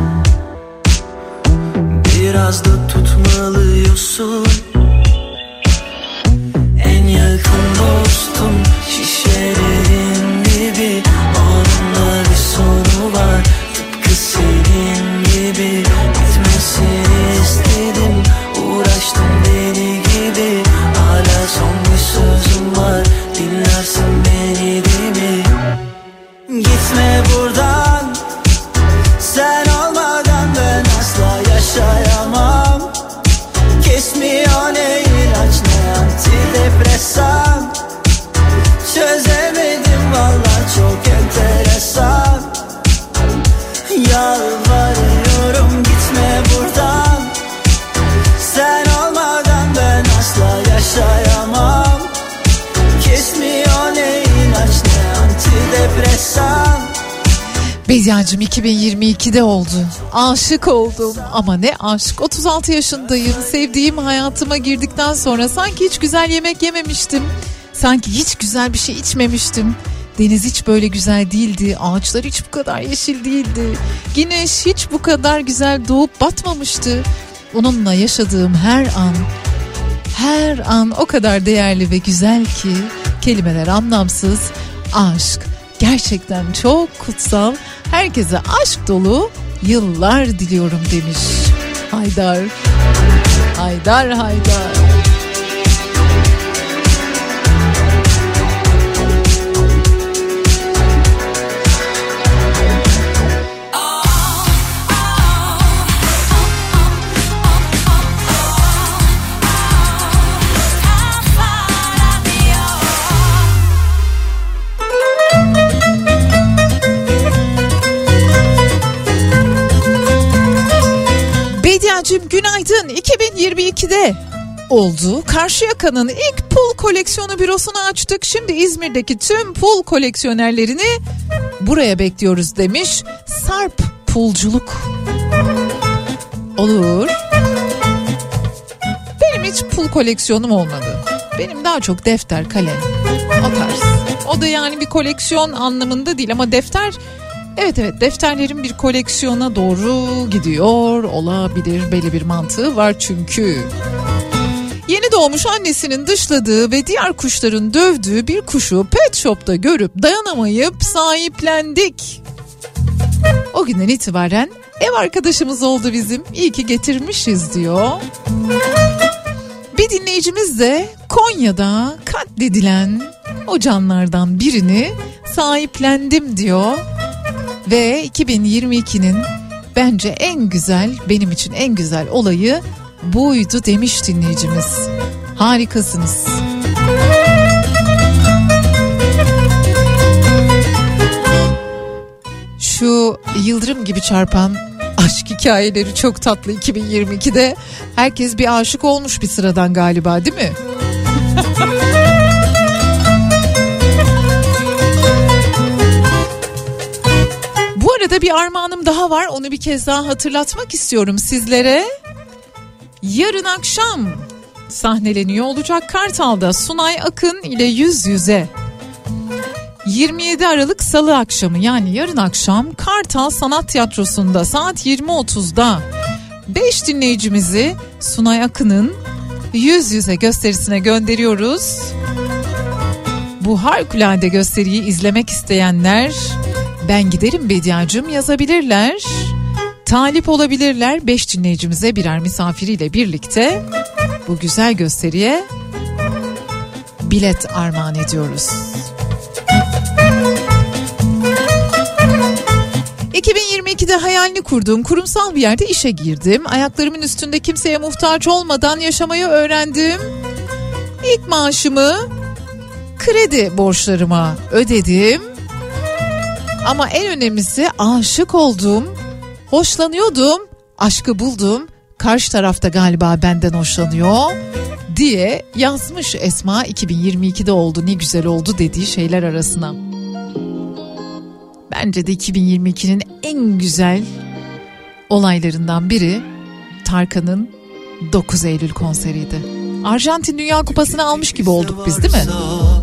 Biraz da tutmalıyorsun. En yakın dostum şişelerin Bediacım 2022'de oldu. Aşık oldum ama ne aşk. 36 yaşındayım. Sevdiğim hayatıma girdikten sonra sanki hiç güzel yemek yememiştim. Sanki hiç güzel bir şey içmemiştim. Deniz hiç böyle güzel değildi. Ağaçlar hiç bu kadar yeşil değildi. Güneş hiç bu kadar güzel doğup batmamıştı. Onunla yaşadığım her an, her an o kadar değerli ve güzel ki kelimeler anlamsız. Aşk gerçekten çok kutsal. Herkese aşk dolu yıllar diliyorum demiş. Haydar. Haydar Haydar. Oldu. Karşıyaka'nın ilk pul koleksiyonu bürosunu açtık. Şimdi İzmir'deki tüm pul koleksiyonerlerini buraya bekliyoruz demiş. Sarp Pulculuk. Olur. Benim hiç pul koleksiyonum olmadı. Benim daha çok defter, kalem. O tarz. O da yani bir koleksiyon anlamında değil ama defter Evet evet defterlerin bir koleksiyona doğru gidiyor olabilir belli bir mantığı var çünkü. Yeni doğmuş annesinin dışladığı ve diğer kuşların dövdüğü bir kuşu pet shop'ta görüp dayanamayıp sahiplendik. O günden itibaren ev arkadaşımız oldu bizim. İyi ki getirmişiz diyor. Bir dinleyicimiz de Konya'da katledilen o canlardan birini sahiplendim diyor. Ve 2022'nin bence en güzel, benim için en güzel olayı buydu demiş dinleyicimiz. Harikasınız. Şu yıldırım gibi çarpan aşk hikayeleri çok tatlı 2022'de. Herkes bir aşık olmuş bir sıradan galiba değil mi? Bu arada bir armağanım daha var. Onu bir kez daha hatırlatmak istiyorum sizlere. Yarın akşam sahneleniyor olacak Kartal'da Sunay Akın ile yüz yüze. 27 Aralık Salı akşamı yani yarın akşam Kartal Sanat Tiyatrosu'nda saat 20.30'da 5 dinleyicimizi Sunay Akın'ın yüz yüze gösterisine gönderiyoruz. Bu harikulade gösteriyi izlemek isteyenler ben giderim Bediacım yazabilirler. Talip olabilirler 5 dinleyicimize birer misafiriyle birlikte bu güzel gösteriye bilet armağan ediyoruz. 2022'de hayalini kurduğum kurumsal bir yerde işe girdim. Ayaklarımın üstünde kimseye muhtaç olmadan yaşamayı öğrendim. İlk maaşımı kredi borçlarıma ödedim. Ama en önemlisi aşık oldum, hoşlanıyordum, aşkı buldum. Karşı tarafta galiba benden hoşlanıyor diye yazmış Esma 2022'de oldu ne güzel oldu dediği şeyler arasına. Bence de 2022'nin en güzel olaylarından biri Tarkan'ın 9 Eylül konseriydi. Arjantin Dünya Kupası'nı almış gibi olduk biz değil mi?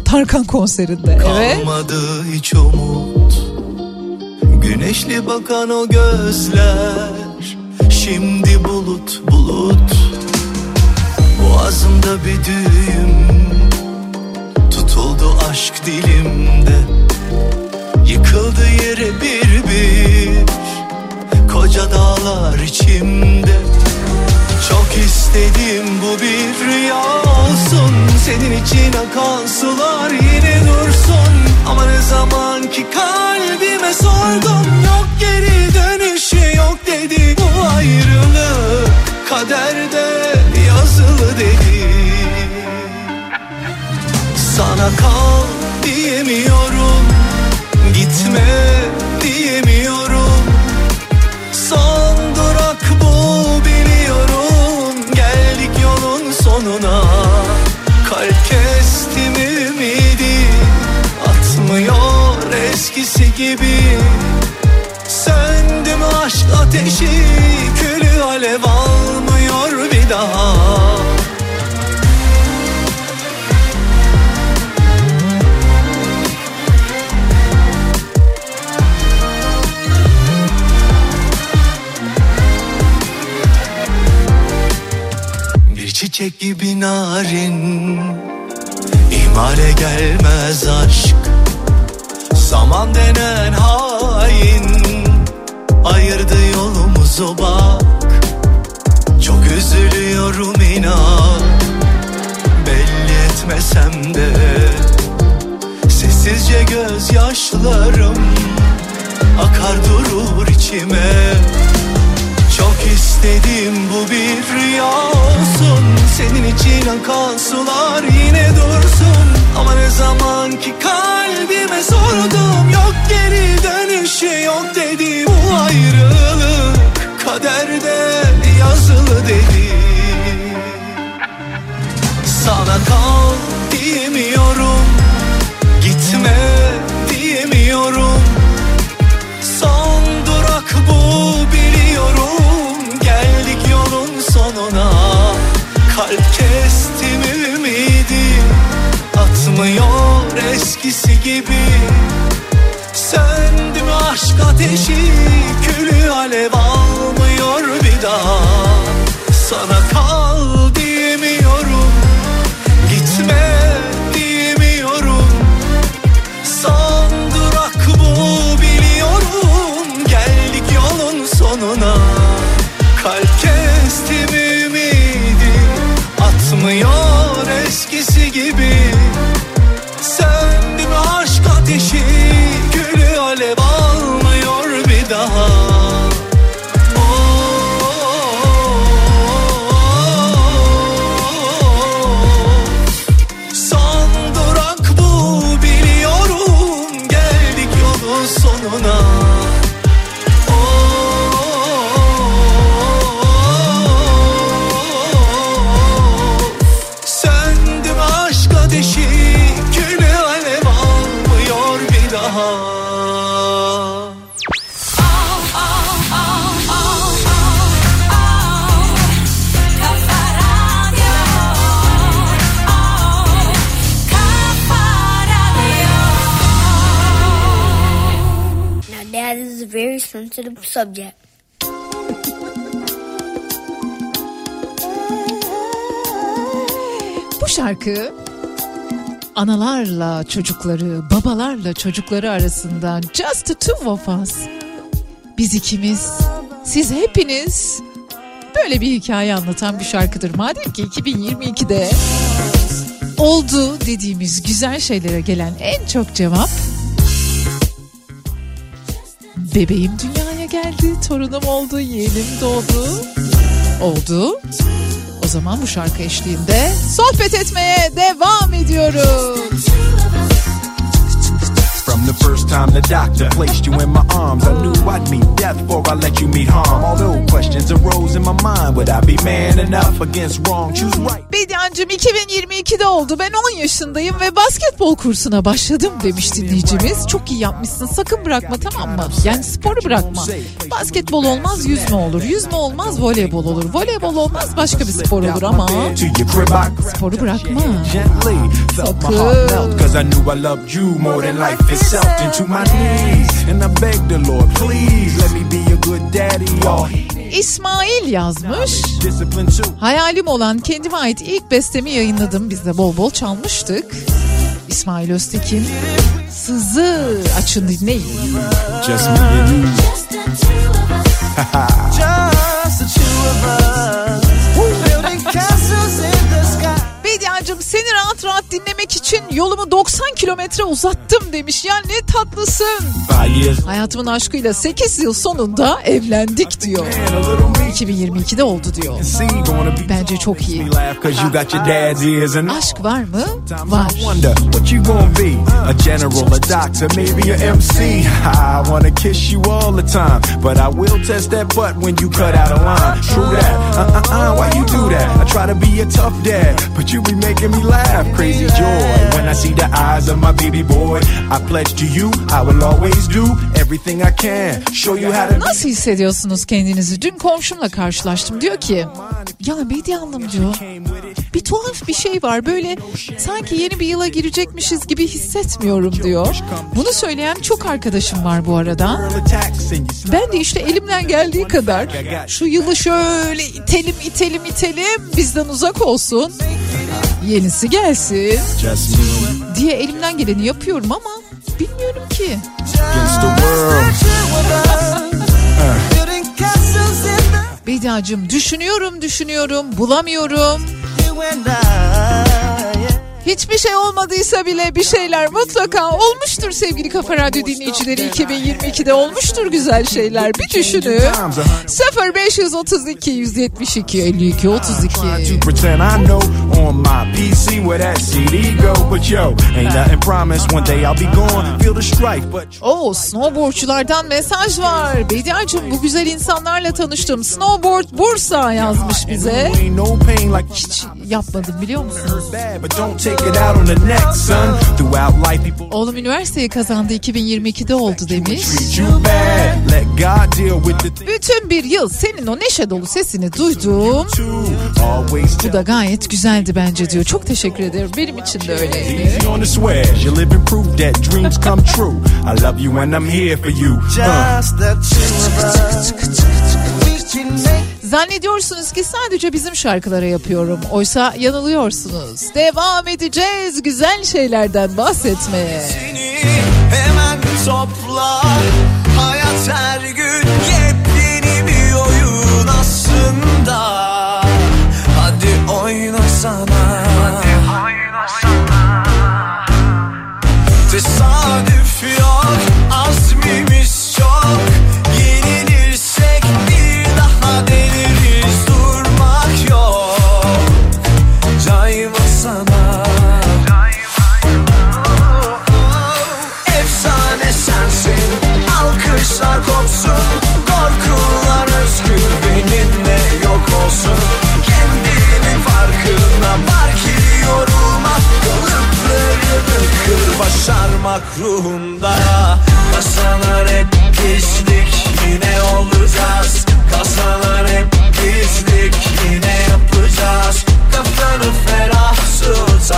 Tarkan konserinde. Evet. Kalmadı hiç umut Güneşli bakan o gözler Şimdi bulut bulut. Boğazımda bir düğüm Tutuldu aşk dilimde. Yıkıldı yere bir bir Koca dağlar içimde. Çok istedim bu bir rüya olsun Senin için akan sular yine dursun Ama ne zaman ki kalbime sordum Yok geri dönüşü yok dedi Bu ayrılık kaderde yazılı dedi. Sana kal diyemiyorum Gitme diyemiyorum. Son durak bu biliyorum. Geldik yolun sonuna gibi. Söndü mü aşk ateşi Külü alev almıyor bir daha. Bir çiçek gibi narin İhmale gelmez aşk Zaman denen hain Ayırdı yolumuzu bak. Çok üzülüyorum inan Belli etmesem de. Sessizce gözyaşlarım Akar durur içime. Çok istedim bu bir rüya olsun Senin için akan sular yine dursun Ama ne zaman ki kalbime sordum Yok geri dönüşü yok dedi Bu ayrılık. Kaderde yazılı dedi. Sana kal diyemiyorum gibi. Söndü mü aşk ateşi Külü alev almıyor bir daha. Sana very sensitive subject. Bu şarkı analarla çocukları, babalarla çocukları arasında just the two of us. Biz ikimiz, siz hepiniz böyle bir hikaye anlatan bir şarkıdır. Madem ki 2022'de oldu dediğimiz güzel şeylere gelen en çok cevap bebeğim dünyaya geldi, torunum oldu, yeğenim doğdu. Oldu. O zaman bu şarkı eşliğinde sohbet etmeye devam ediyoruz. From the first time the doctor placed you in my arms, I knew I'd meet death before I let you meet harm. Although questions arose in my mind, would I be man enough against wrong? Choose right. Bediancım 2022'de oldu. Ben 10 yaşındayım ve basketbol kursuna başladım demiş dinleyicimiz. Çok iyi yapmışsın. Sakın bırakma tamam mı? Yani sporu bırakma. Basketbol olmaz yüzme olur. Yüzme olmaz voleybol olur. Voleybol olmaz başka bir spor olur ama sporu bırakma. all İsmail yazmış. Hayalim olan kendime ait ilk bestemi yayınladım. Biz de bol bol çalmıştık. İsmail Öztekin. Sızı açın dinleyin. just <laughs> me and you Just the two of us Building castles in the sky Bediacım seni rahat rahat dinlemek için yolumu 90 kilometre uzattım demiş. Ya ne tatlısın. Hayatımın aşkıyla 8 yıl sonunda evlendik diyor. 2022'de oldu diyor. Bence çok iyi. Aşk var mı? Var. True that. Uh uh uh. Why you do that? I try to be a tough dad, but you be making me laugh. Crazy joy when I see the eyes of my baby boy. I pledge to you, I will always do everything I can. Show you how to Nasıl hissediyorsunuz kendinizi? Dün komşumla karşılaştım. Diyor ki ya Medya Hanım bir tuhaf bir şey var böyle sanki yeni bir yıla girecekmişiz gibi hissetmiyorum diyor. Bunu söyleyen çok arkadaşım var bu arada. Ben de işte elimden geldiği kadar şu yılı şöyle itelim itelim itelim bizden uzak olsun. Yenisi gelsin just me diye elimden geleni yapıyorum ama bilmiyorum ki. against the world. <laughs> Building castles in the Bediacığım düşünüyorum düşünüyorum bulamıyorum. Hiçbir şey olmadıysa bile bir şeyler mutlaka olmuştur sevgili Kafa Radyo dinleyicileri 2022'de olmuştur güzel şeyler bir düşünün 0532 172 52 32 to pretend I know on my PC where that CD go. But yo, ain't nothing promised. One day I'll be gone. Feel the strife, but Oo snowboardçulardan mesaj var Bediacığım bu güzel insanlarla tanıştım Snowboard Bursa yazmış bize Hiç yapmadım biliyor musun? Oğlum üniversiteyi kazandı 2022'de oldu demiş treat you bad. Let God deal with the things Bütün bir yıl senin o neşe dolu sesini duydum Bu da gayet güzeldi bence diyor. Çok teşekkür ederim. Benim için de öyleydi. I love you and I'm here for you. Just the two of us. Make Zannediyorsunuz ki sadece bizim şarkılara yapıyorum. Oysa yanılıyorsunuz. Devam edeceğiz güzel şeylerden bahsetmeye. seni hemen topla Hayat her gün yepyeni Başarmak ruhunda. Kasalar hep pislik Yine olacağız. Kasalar hep pislik Yine yapacağız. Kafanı ferah tut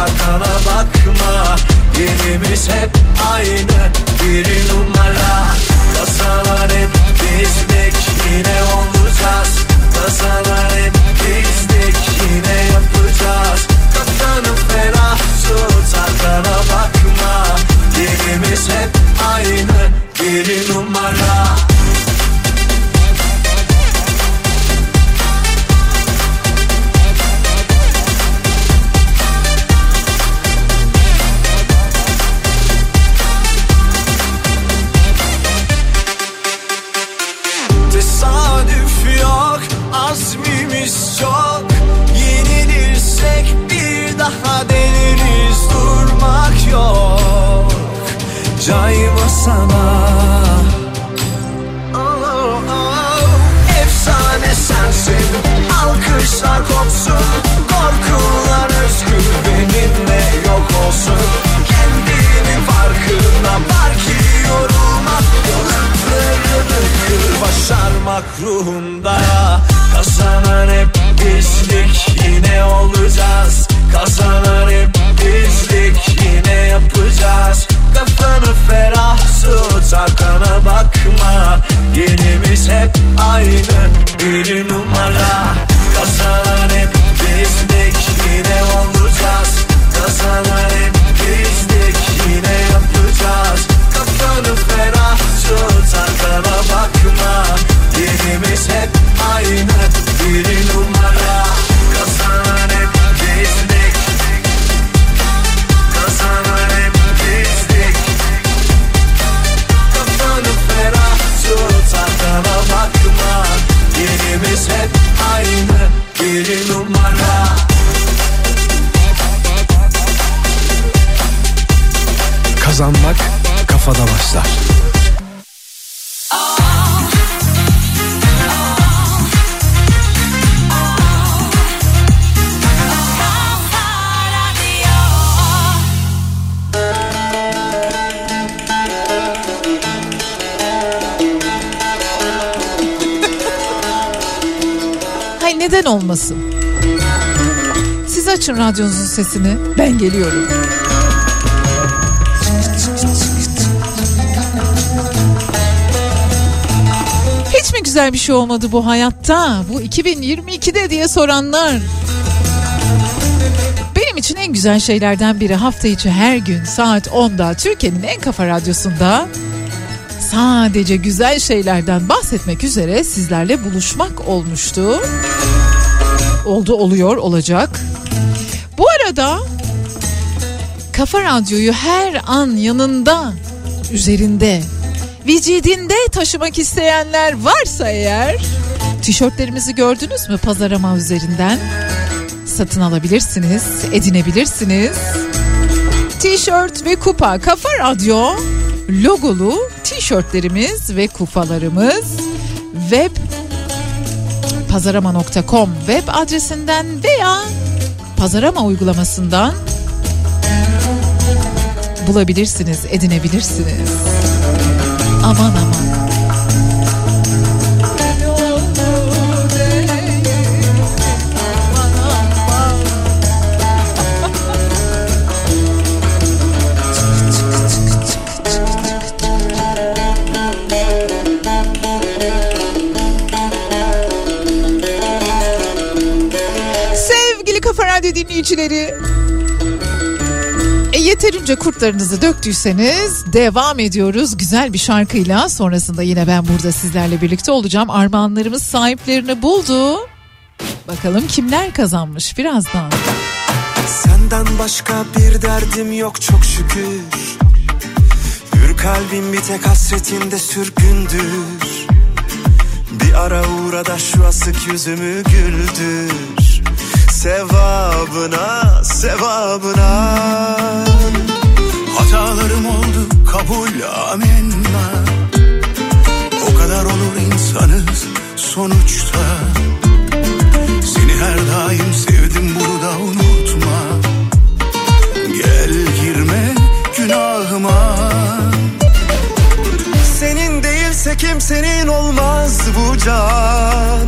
bakma. Yerimiz hep aynı Bir Bir numara Başarmak ruhunda Kazanan hep bizlik Yine olacağız. Kazanan hep bizlik Yine yapacağız. Kafanı ferah tut Arkana bakma. Yerimiz hep aynı Bir numara. Kazanan kaynat Bir numara. Kazanan hep bizdik Kazanan hep bizdik ferah tut arkana bakma. Yerimiz hep aynı bir numara. Kazanmak kafada başlar. Neden olmasın? Siz açın radyonuzun sesini. Ben geliyorum. Hiç mi güzel bir şey olmadı bu hayatta? Bu 2022'de diye soranlar. Benim için en güzel şeylerden biri hafta içi her gün saat 10'da Türkiye'nin en kafa radyosunda sadece güzel şeylerden bahsetmek üzere sizlerle buluşmak olmuştu. Oldu oluyor olacak. Bu arada Kafa Radyo'yu her an yanında, üzerinde, vicidinde taşımak isteyenler varsa eğer tişörtlerimizi gördünüz mü pazarama üzerinden? Satın alabilirsiniz, edinebilirsiniz. Tişört ve kupa Kafa Radyo logolu tişörtlerimiz ve kupalarımız web pazarama.com web adresinden veya pazarama uygulamasından bulabilirsiniz, edinebilirsiniz. Aman aman. Dinleyicileri. E, yeterince kurtlarınızı döktüyseniz devam ediyoruz güzel bir şarkıyla. Sonrasında yine ben burada sizlerle birlikte olacağım. Armağanlarımız sahiplerini buldu. Bakalım kimler kazanmış birazdan. Senden başka bir derdim yok çok şükür Hür kalbim bir tek hasretinde sürgündür Bir ara uğra da şu asık yüzümü güldür Sevabına, sevabına. Hatalarım oldu kabul amenna. O kadar olur insanız sonuçta. Seni her daim sevdim bunu da unutma. Gel girme günahıma. Senin değilse kimsenin olmaz bu can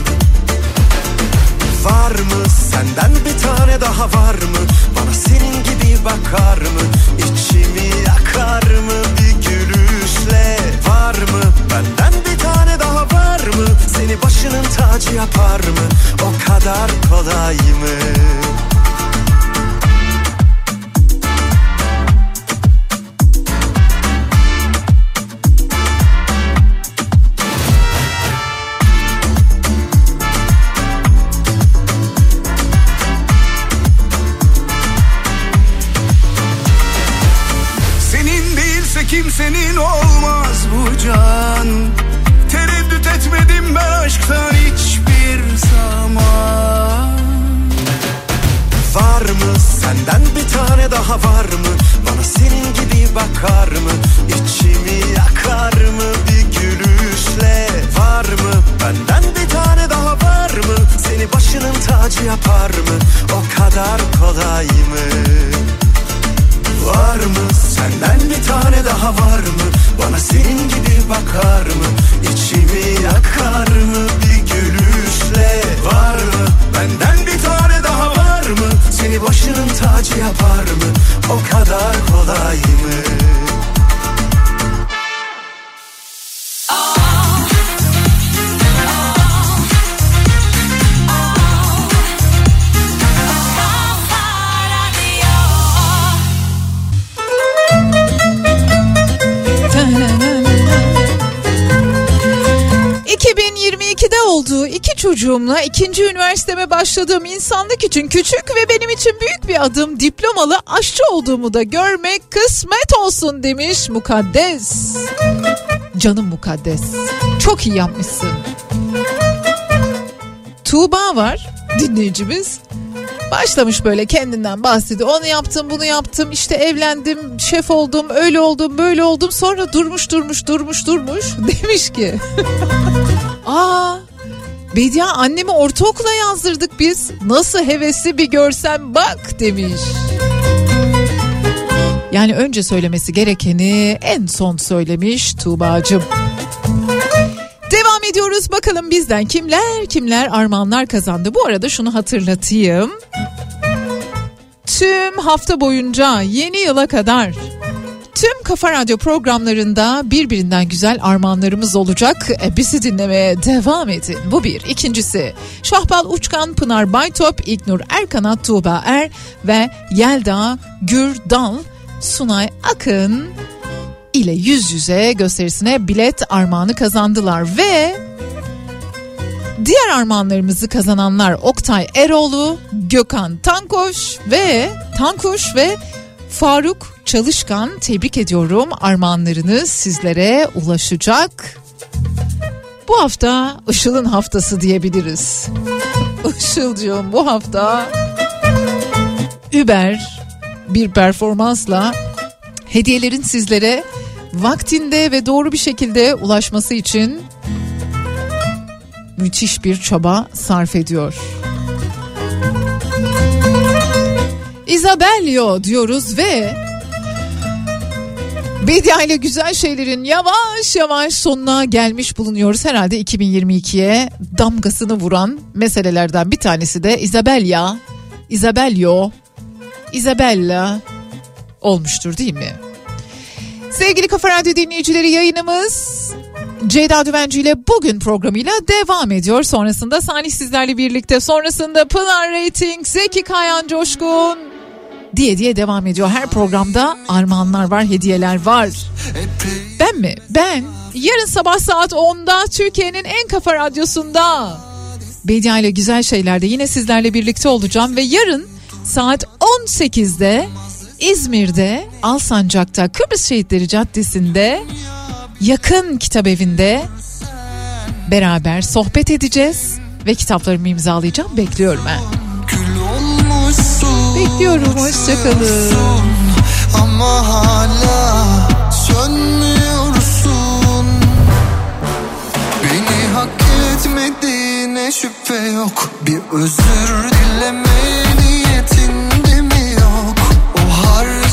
Var mı? Senden bir tane daha var mı? Bana senin gibi bakar mı? İçimi yakar mı? Bir gülüşle başladığım insanlık için küçük ve benim için büyük bir adım diplomalı aşçı olduğumu da görmek kısmet olsun demiş Mukaddes. Canım Mukaddes. Çok iyi yapmışsın. Tuğba var dinleyicimiz. Başlamış böyle kendinden bahsediyor. Onu yaptım, bunu yaptım, işte evlendim, şef oldum, öyle oldum, böyle oldum. Sonra durmuş, durmuş, durmuş, durmuş. Demiş ki, <laughs> Bedia annemi ortaokula yazdırdık biz. Nasıl hevesli bir görsen bak demiş. Yani önce söylemesi gerekeni en son söylemiş Tuğba'cığım. Devam ediyoruz bakalım bizden kimler kimler armağanlar kazandı. Bu arada şunu hatırlatayım. Tüm hafta boyunca yeni yıla kadar Kafa Radyo programlarında birbirinden güzel armağanlarımız olacak. E, bizi dinlemeye devam edin. Bu bir. İkincisi Şahbal Uçkan, Pınar Baytop, İlknur Erkanat, Tuğba Er ve Yelda Gürdal, Sunay Akın ile yüz yüze gösterisine bilet armağanı kazandılar ve diğer armağanlarımızı kazananlar Oktay Eroğlu, Gökhan Tankoş ve Tankuş ve Faruk Çalışkan tebrik ediyorum. Armağanlarınız sizlere ulaşacak. Bu hafta Işıl'ın haftası diyebiliriz. Işıl'cığım bu hafta Uber bir performansla hediyelerin sizlere vaktinde ve doğru bir şekilde ulaşması için müthiş bir çaba sarf ediyor. Isabelio diyoruz ve Bedia ile güzel şeylerin yavaş yavaş sonuna gelmiş bulunuyoruz. Herhalde 2022'ye damgasını vuran meselelerden bir tanesi de Isabella, Isabelio, Isabella olmuştur değil mi? Sevgili Kafa Radyo dinleyicileri yayınımız Ceyda Düvenci ile bugün programıyla devam ediyor. Sonrasında Salih sizlerle birlikte. Sonrasında Pınar Rating, Zeki Kayan Coşkun diye diye devam ediyor. Her programda armağanlar var, hediyeler var. Ben mi? Ben yarın sabah saat 10'da Türkiye'nin en kafa radyosunda Bedia ile güzel şeylerde yine sizlerle birlikte olacağım ve yarın saat 18'de İzmir'de Alsancak'ta Kıbrıs Şehitleri Caddesi'nde yakın kitap evinde beraber sohbet edeceğiz ve kitaplarımı imzalayacağım. Bekliyorum ha. Bekliyorum hoşçakalın. Ama hala sönmüyorsun. Beni hak etmediğine şüphe yok. Bir özür dileme niyetin mi yok? O harf